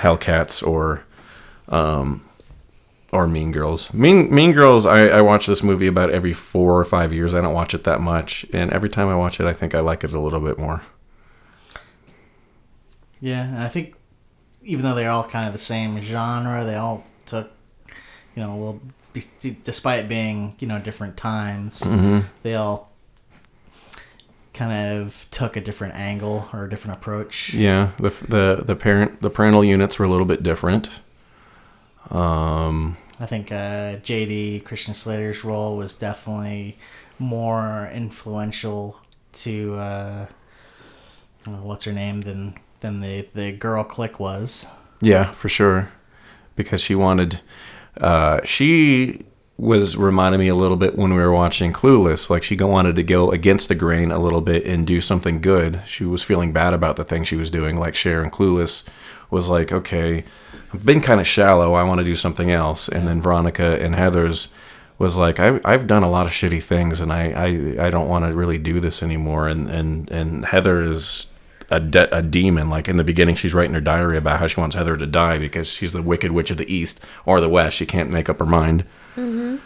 Hellcats or um, or Mean Girls. Mean Mean Girls. I, I watch this movie about every four or five years. I don't watch it that much, and every time I watch it, I think I like it a little bit more. Yeah, and I think even though they're all kind of the same genre, they all took, you know, a be- despite being you know different times, Mhm. they all kind of took a different angle or a different approach. Yeah, the the the parent the parental units were a little bit different. Um, I think uh, JD Christian Slater's role was definitely more influential to uh, uh, what's her name than than the the girl click was. Yeah, for sure. Because she wanted, uh, she was reminding me a little bit when we were watching Clueless. Like she wanted to go against the grain a little bit and do something good. She was feeling bad about the thing she was doing. Like Cher in Clueless was like, okay, I've been kind of shallow. I want to do something else. And then Veronica and Heathers was like, I, I've done a lot of shitty things and I, I, I don't want to really do this anymore. And, and, and Heather is a, de- a demon. Like in the beginning, she's writing her diary about how she wants Heather to die because she's the wicked witch of the east or the west. She can't make up her mind. Mm-hmm.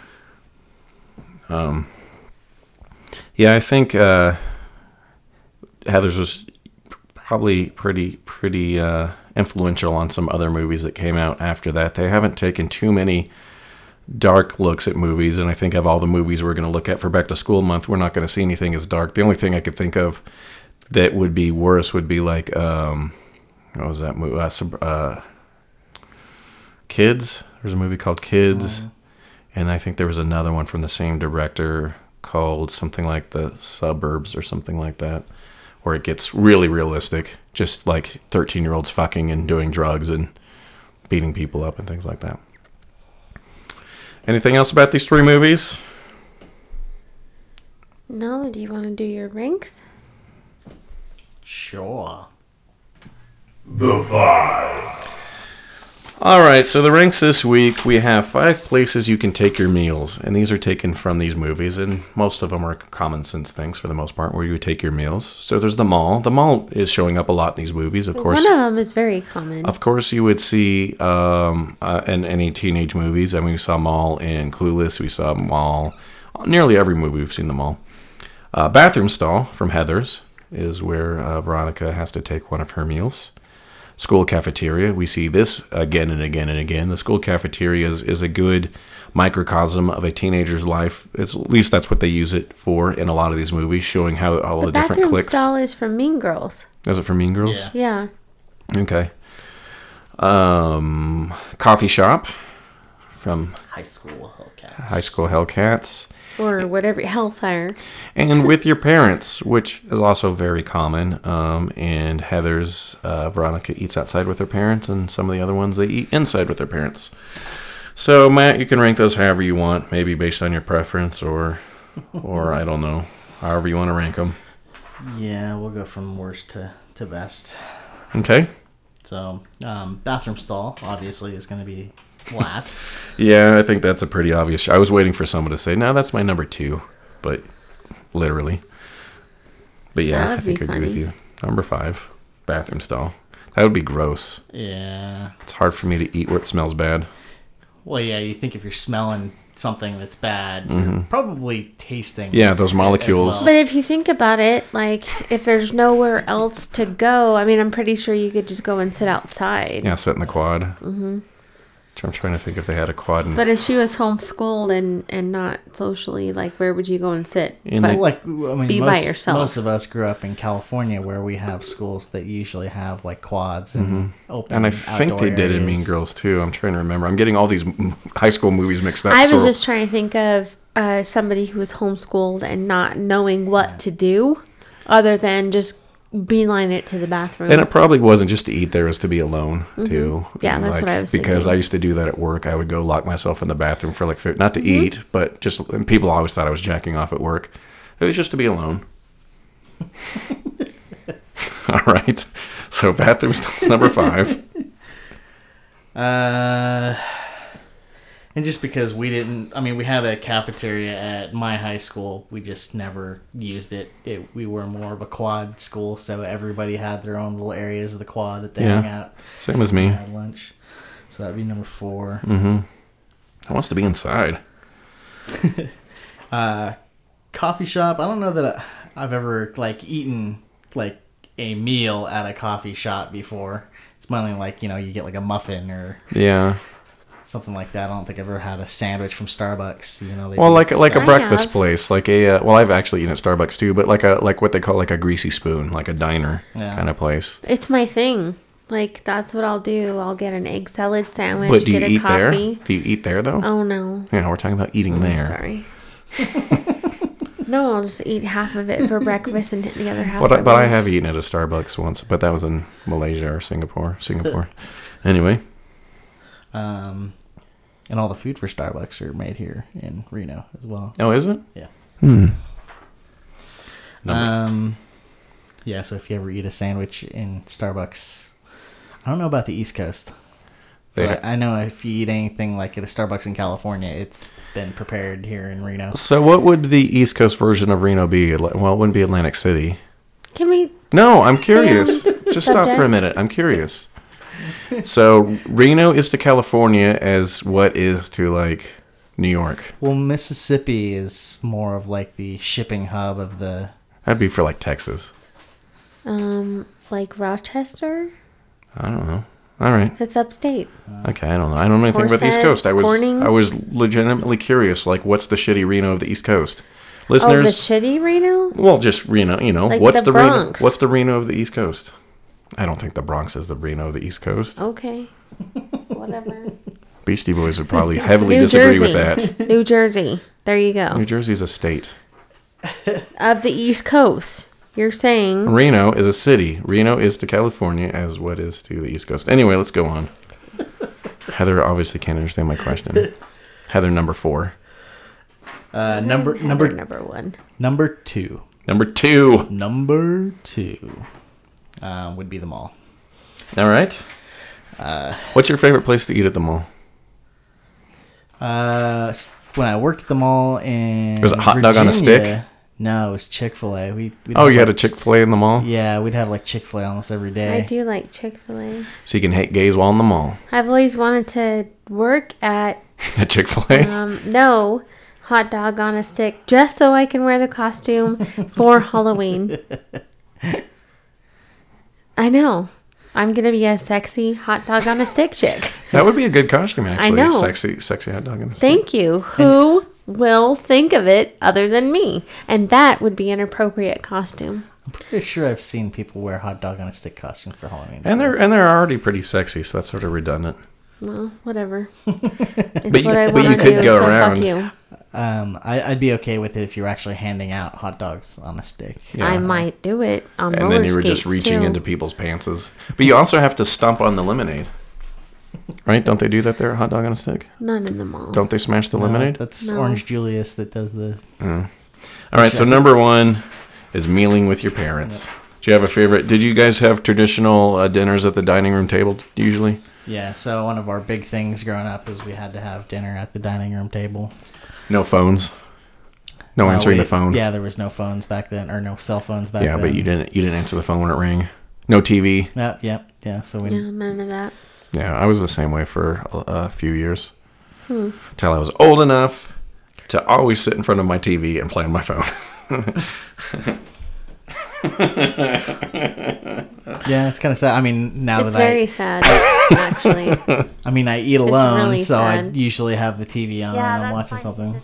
Um, yeah, I think uh, Heathers was probably pretty pretty uh, influential on some other movies that came out after that. They haven't taken too many dark looks at movies, and I think of all the movies we're going to look at for Back to School Month, we're not going to see anything as dark. The only thing I could think of that would be worse would be like um, what was that movie? Uh, Sub- uh, Kids. There's a movie called Kids, and I think there was another one from the same director called something like The Suburbs or something like that, where it gets really realistic, just like 13 year olds fucking and doing drugs and beating people up and things like that. Anything else about these three movies? No, do you want to do your ranks? Sure. The Five. All right, so the ranks this week we have five places you can take your meals, and these are taken from these movies, and most of them are common sense things for the most part, where you would take your meals. So there's the mall. The mall is showing up a lot in these movies, of course. One of them is very common. Of course, you would see um, uh, in any teenage movies. I mean, we saw Mall in Clueless. We saw Mall. Nearly every movie we've seen the Mall. Uh, bathroom stall from Heathers is where uh, Veronica has to take one of her meals. School cafeteria. We see this again and again and again. The school cafeteria is, is a good microcosm of a teenager's life. It's, at least that's what they use it for in a lot of these movies, showing how all the, the different bathroom clicks. stall is from Mean Girls. Is it for Mean Girls? Yeah. Yeah. Okay. Um, coffee shop from High school Hellcat. High School Hellcats. Or whatever. Hellfire. And with your parents, which is also very common. Um, and Heathers, uh, Veronica eats outside with her parents, and some of the other ones they eat inside with their parents. So, Matt, you can rank those however you want, maybe based on your preference, or, or I don't know, however you want to rank them. Yeah, we'll go from worst to, to best. Okay. So, um, bathroom stall obviously is going to be last. Yeah, I think that's a pretty obvious. I was waiting for someone to say, "No, that's my number two, but literally. But yeah, I think I be agree with you. Number five, bathroom stall. That would be gross. yeah. It's hard for me to eat where it smells bad. Well, yeah, you think if you're smelling something that's bad, you're probably tasting. Mm-hmm. Yeah, those molecules. well. But if you think about it, like if there's nowhere else to go, I mean, I'm pretty sure you could just go and sit outside. Yeah, sit in the quad. Mm-hmm. I'm trying to think if they had a quad. In, But if she was homeschooled and and not socially, like where would you go and sit? In But- the- like I mean, Be most, by yourself. most of us grew up in California where we have schools that usually have like quads and open. Mm-hmm. and I think outdoor they did in Mean. Girls too. I'm trying to remember. I'm getting all these high school movies mixed up. I was so- just trying to think of uh, somebody who was homeschooled and not knowing what to do, other than just beeline it to the bathroom. And it probably wasn't just to eat there; it was to be alone too. Mm-hmm. Yeah, And, that's what I was Because thinking. I used to do that at work. I would go lock myself in the bathroom for like fi- not to Mm-hmm. eat, but just and people always thought I was jacking off at work. It was just to be alone. All right, so bathroom stalls number five. Uh, and just because we didn't, I mean, we had a cafeteria at my high school, we just never used it. it we were more of a quad school, so everybody had their own little areas of the quad that they Yeah. hung out, Same as me. had lunch. So that'd be number four. Mm. Hmm. I wants to be inside. uh Coffee shop. I don't know that I've ever like eaten like a meal at a coffee shop before. It's mainly like you know you get like a muffin or Yeah. Something like that. I don't think I've ever had a sandwich from Starbucks. You know, they Well, do- like like a I breakfast place, like a uh, well, I've actually eaten at Starbucks too, but like a like what they call like a greasy spoon, like a diner Yeah. kind of place. it's my thing. Like that's what I'll do. I'll get an egg salad sandwich, But do you get a eat there? coffee. Do you eat there though? Oh no, Yeah, we're talking about eating there. sorry. no, I'll just eat half of it for breakfast and hit the other half. But I, for but I have eaten at a Starbucks once, but that was in Malaysia or Singapore. Singapore. anyway, Um, and all the food for Starbucks are made here in Reno as well. oh, is it? Yeah. Hmm. Um, yeah. So if you ever eat a sandwich in Starbucks, I don't know about the East Coast. They- But I know if you eat anything like at a Starbucks in California, it's been prepared here in Reno. So, what would the East Coast version of Reno be? Well, it wouldn't be Atlantic City. Can we? No, I'm curious. Just stop for a minute. I'm curious. So, Reno is to California as what is to like New York. Well, Mississippi is more of like the shipping hub of the. That'd be for like Texas. Um, like Rochester. I don't know. All right. It's upstate. Okay, I don't know. I don't know anything about the East Coast. I was Corning? I was legitimately curious. Like, what's the shitty Reno of the East Coast? Listeners, oh, the shitty Reno. well, just Reno. You know, Like what's the the, Reno? Bronx. What's the Reno of the East Coast? I don't think the Bronx is the Reno of the East Coast. Okay. Whatever. Beastie Boys would probably heavily New disagree Jersey. with that. New Jersey. There you go. New Jersey is a state. Of the East Coast. You're saying Reno is a city. Reno is to California as what is to the East Coast. Anyway, let's go on. Heather obviously can't understand my question. Heather number four. Uh, number Heather, number number one. number two. Number two. Number two um, would be the mall. All right. Uh, What's your favorite place to eat at the mall? Uh, when I worked at the mall in Was it hot dog on a stick? Virginia- No, it was Chick Fil A. We we'd Oh, have, you had a Chick Fil A in the mall, Yeah, we'd have like Chick Fil A almost every day. I do like Chick Fil A. so you can hate gays while in the mall. I've always wanted to work at At Chick Fil A. um no hot dog on a stick just so I can wear the costume for Halloween. I know. I'm gonna be a sexy hot dog on a stick chick. That would be a good costume, actually. know. Sexy, sexy hot dog. In the Thank you. Who will think of it other than me? And that would be an appropriate costume. I'm pretty sure I've seen people wear hot dog on a stick costumes for Halloween. And they're and they're already pretty sexy, so that's sort of redundant. Well, whatever. It's But you- what I but you could do, go so fuck around. You. Um, I, I'd be okay with it if you were actually handing out hot dogs on a stick. I might do it on and then you were just reaching too. into people's pantses. But you also have to stomp on the lemonade, right? Don't they do that there? Hot dog on a stick? None in the mall. Don't they smash the No, lemonade? That's No. Orange Julius that does the. All right. So number one is mealing with your parents. Do you have a favorite? Did you guys have traditional uh, dinners at the dining room table usually? Yeah, so one of our big things growing up is we had to have dinner at the dining room table. No phones. No Uh, answering we- the phone. Yeah, there was no phones back then, or no cell phones back Yeah, then. but you didn't. You didn't answer the phone when it rang. No TV. Yep, yep, yeah. So we. No, none of that. Yeah, I was the same way for a, a few years. Hmm. Till I was old enough to always sit in front of my TV and play on my phone. Yeah, it's kind of sad. I mean, now that I. It's that very I, sad, actually. I mean, I eat alone, really so I usually have the TV on and I'm watching something.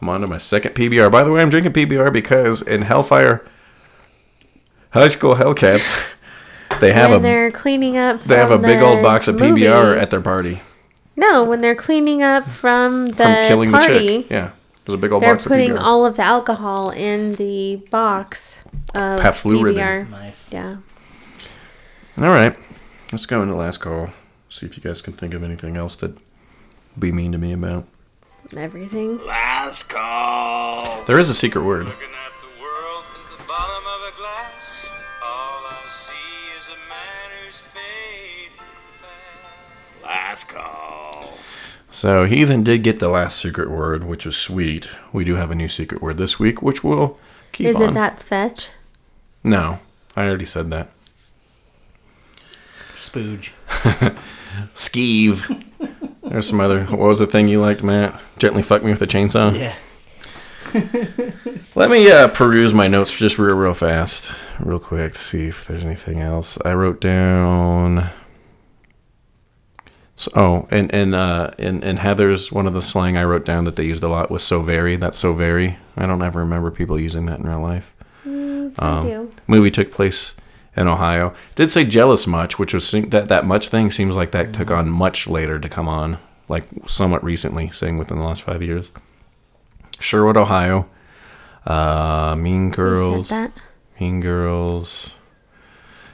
I'm on to my second PBR. By the way, I'm drinking PBR because in Hellfire High School Hellcats, they have when a they're cleaning up. they have a big old box of movie. PBR at their party No, when they're cleaning up from the from killing party, the chick. Yeah, there's a big old they're box putting of PBR. all of the alcohol in the box of Pabst Blue Ribbon. PBR. Nice. Yeah. All right, let's go into last call. See if you guys can think of anything else to be mean to me about. Everything. Last call. There is a secret word. Last call. So Heathen did get the last secret word, which was sweet. We do have a new secret word this week, which we'll keep Is on. it that's fetch? No, I already said that. Spooge. Skeeve. There's some other. What was the thing you liked, Matt? Gently fuck me with a chainsaw. Yeah. Let me uh, peruse my notes just real, real fast, real quick, to see if there's anything else. I wrote down. So, oh, and and uh, in in Heathers one of the slang I wrote down that they used a lot was so very. That's so very. I don't ever remember people using that in real life. Mm, I Um, do. Movie took place in Ohio. Did say jealous much, which was that that much thing seems like that took on much later to come on, like somewhat recently, saying within the last five years. Sherwood, Ohio. Uh, mean Girls. Mean Girls.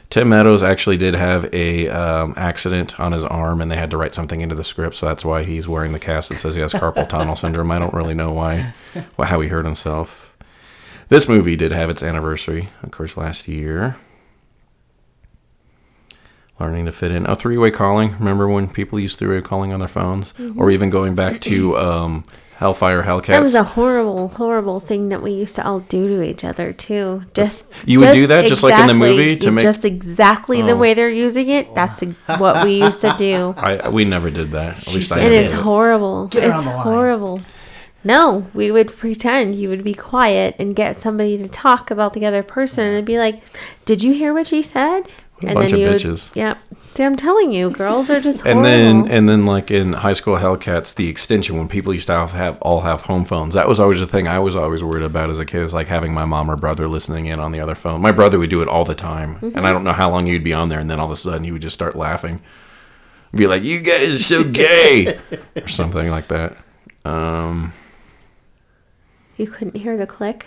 Tim Meadows actually did have a um, accident on his arm, and they had to write something into the script, so that's why he's wearing the cast that says he has carpal tunnel syndrome. I don't really know why, wh- how he hurt himself. This movie did have its anniversary, of course, last year. Learning to fit in. Oh, three-way calling. Remember when people used three-way calling on their phones, or even going back to um, Hellfire Hellcats? Mm-hmm. That was a horrible, horrible thing that we used to all do to each other too. Just You would do that just like in the movie to make- just exactly the Oh. way they're using it. That's what we used to do, I we never did that. At least I and it's did. horrible. Get it's on the line. horrible. No, we would pretend you would be quiet and get somebody to talk about the other person and be like, "Did you hear what she said?" What a and bunch of you would- bitches. Yep. See, I'm telling you, girls are just and then and then like in high school Hellcats, the extension when people used to have, have all have home phones. That was always the thing I was always worried about as a kid is like having my mom or brother listening in on the other phone. My brother would do it all the time, and I don't know how long you'd be on there, and then all of a sudden he would just start laughing, be like, "You guys are so gay," or something like that. Um, you couldn't hear the click.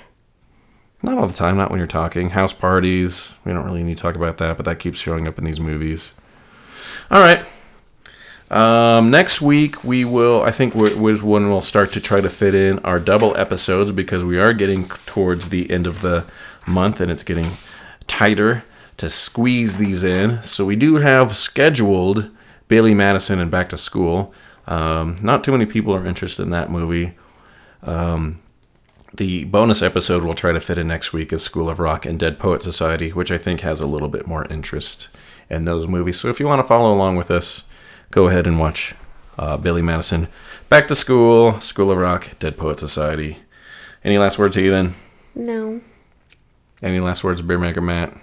Not all the time, not when you're talking. House parties, we don't really need to talk about that, but that keeps showing up in these movies. All right. Um, next week we will. I think was when we'll start to try to fit in our double episodes because we are getting towards the end of the month and it's getting tighter to squeeze these in. So we do have scheduled Billy Madison and Back to School. Um, not too many people are interested in that movie. Um, the bonus episode we'll try to fit in next week is School of Rock and Dead Poet Society, which I think has a little bit more interest in those movies. So if you want to follow along with us, go ahead and watch uh, Billy Madison, Back to School, School of Rock, Dead Poet Society. Any last words, Heathen? No. Any last words, Beer Maker Matt?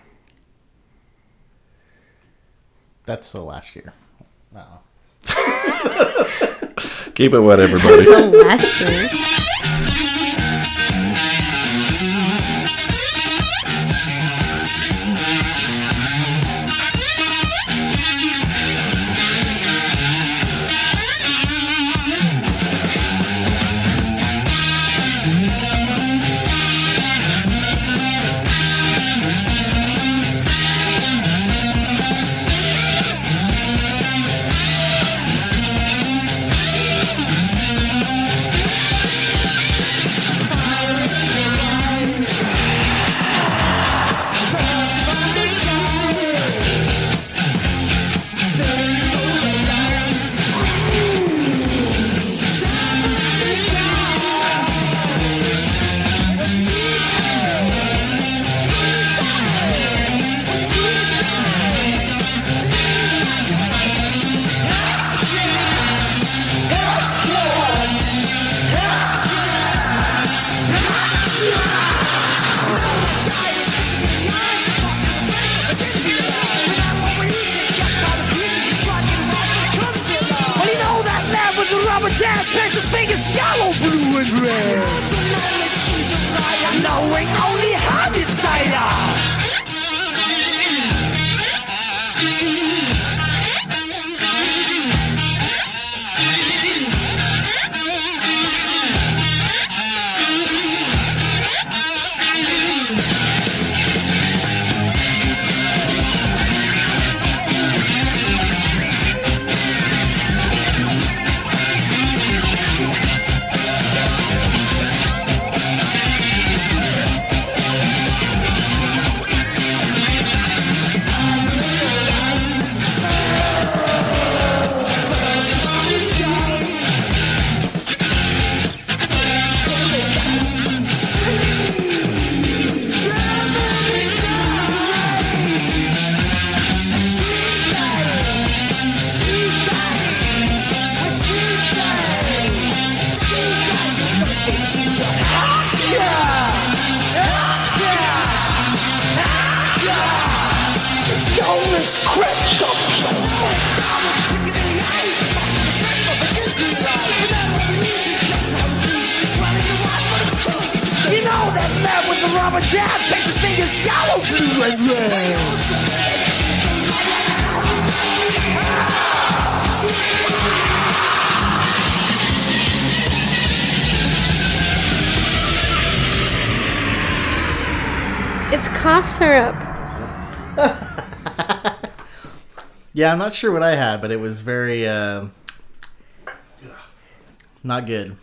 That's the last year. Wow. Keep it wet, everybody. So last year. Yeah, I'm not sure what I had, but it was very uh, not good.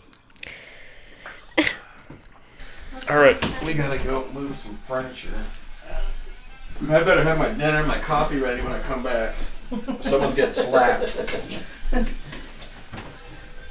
All right, we gotta go move some furniture. I better have my dinner, and my coffee ready when I come back. Someone's getting slapped.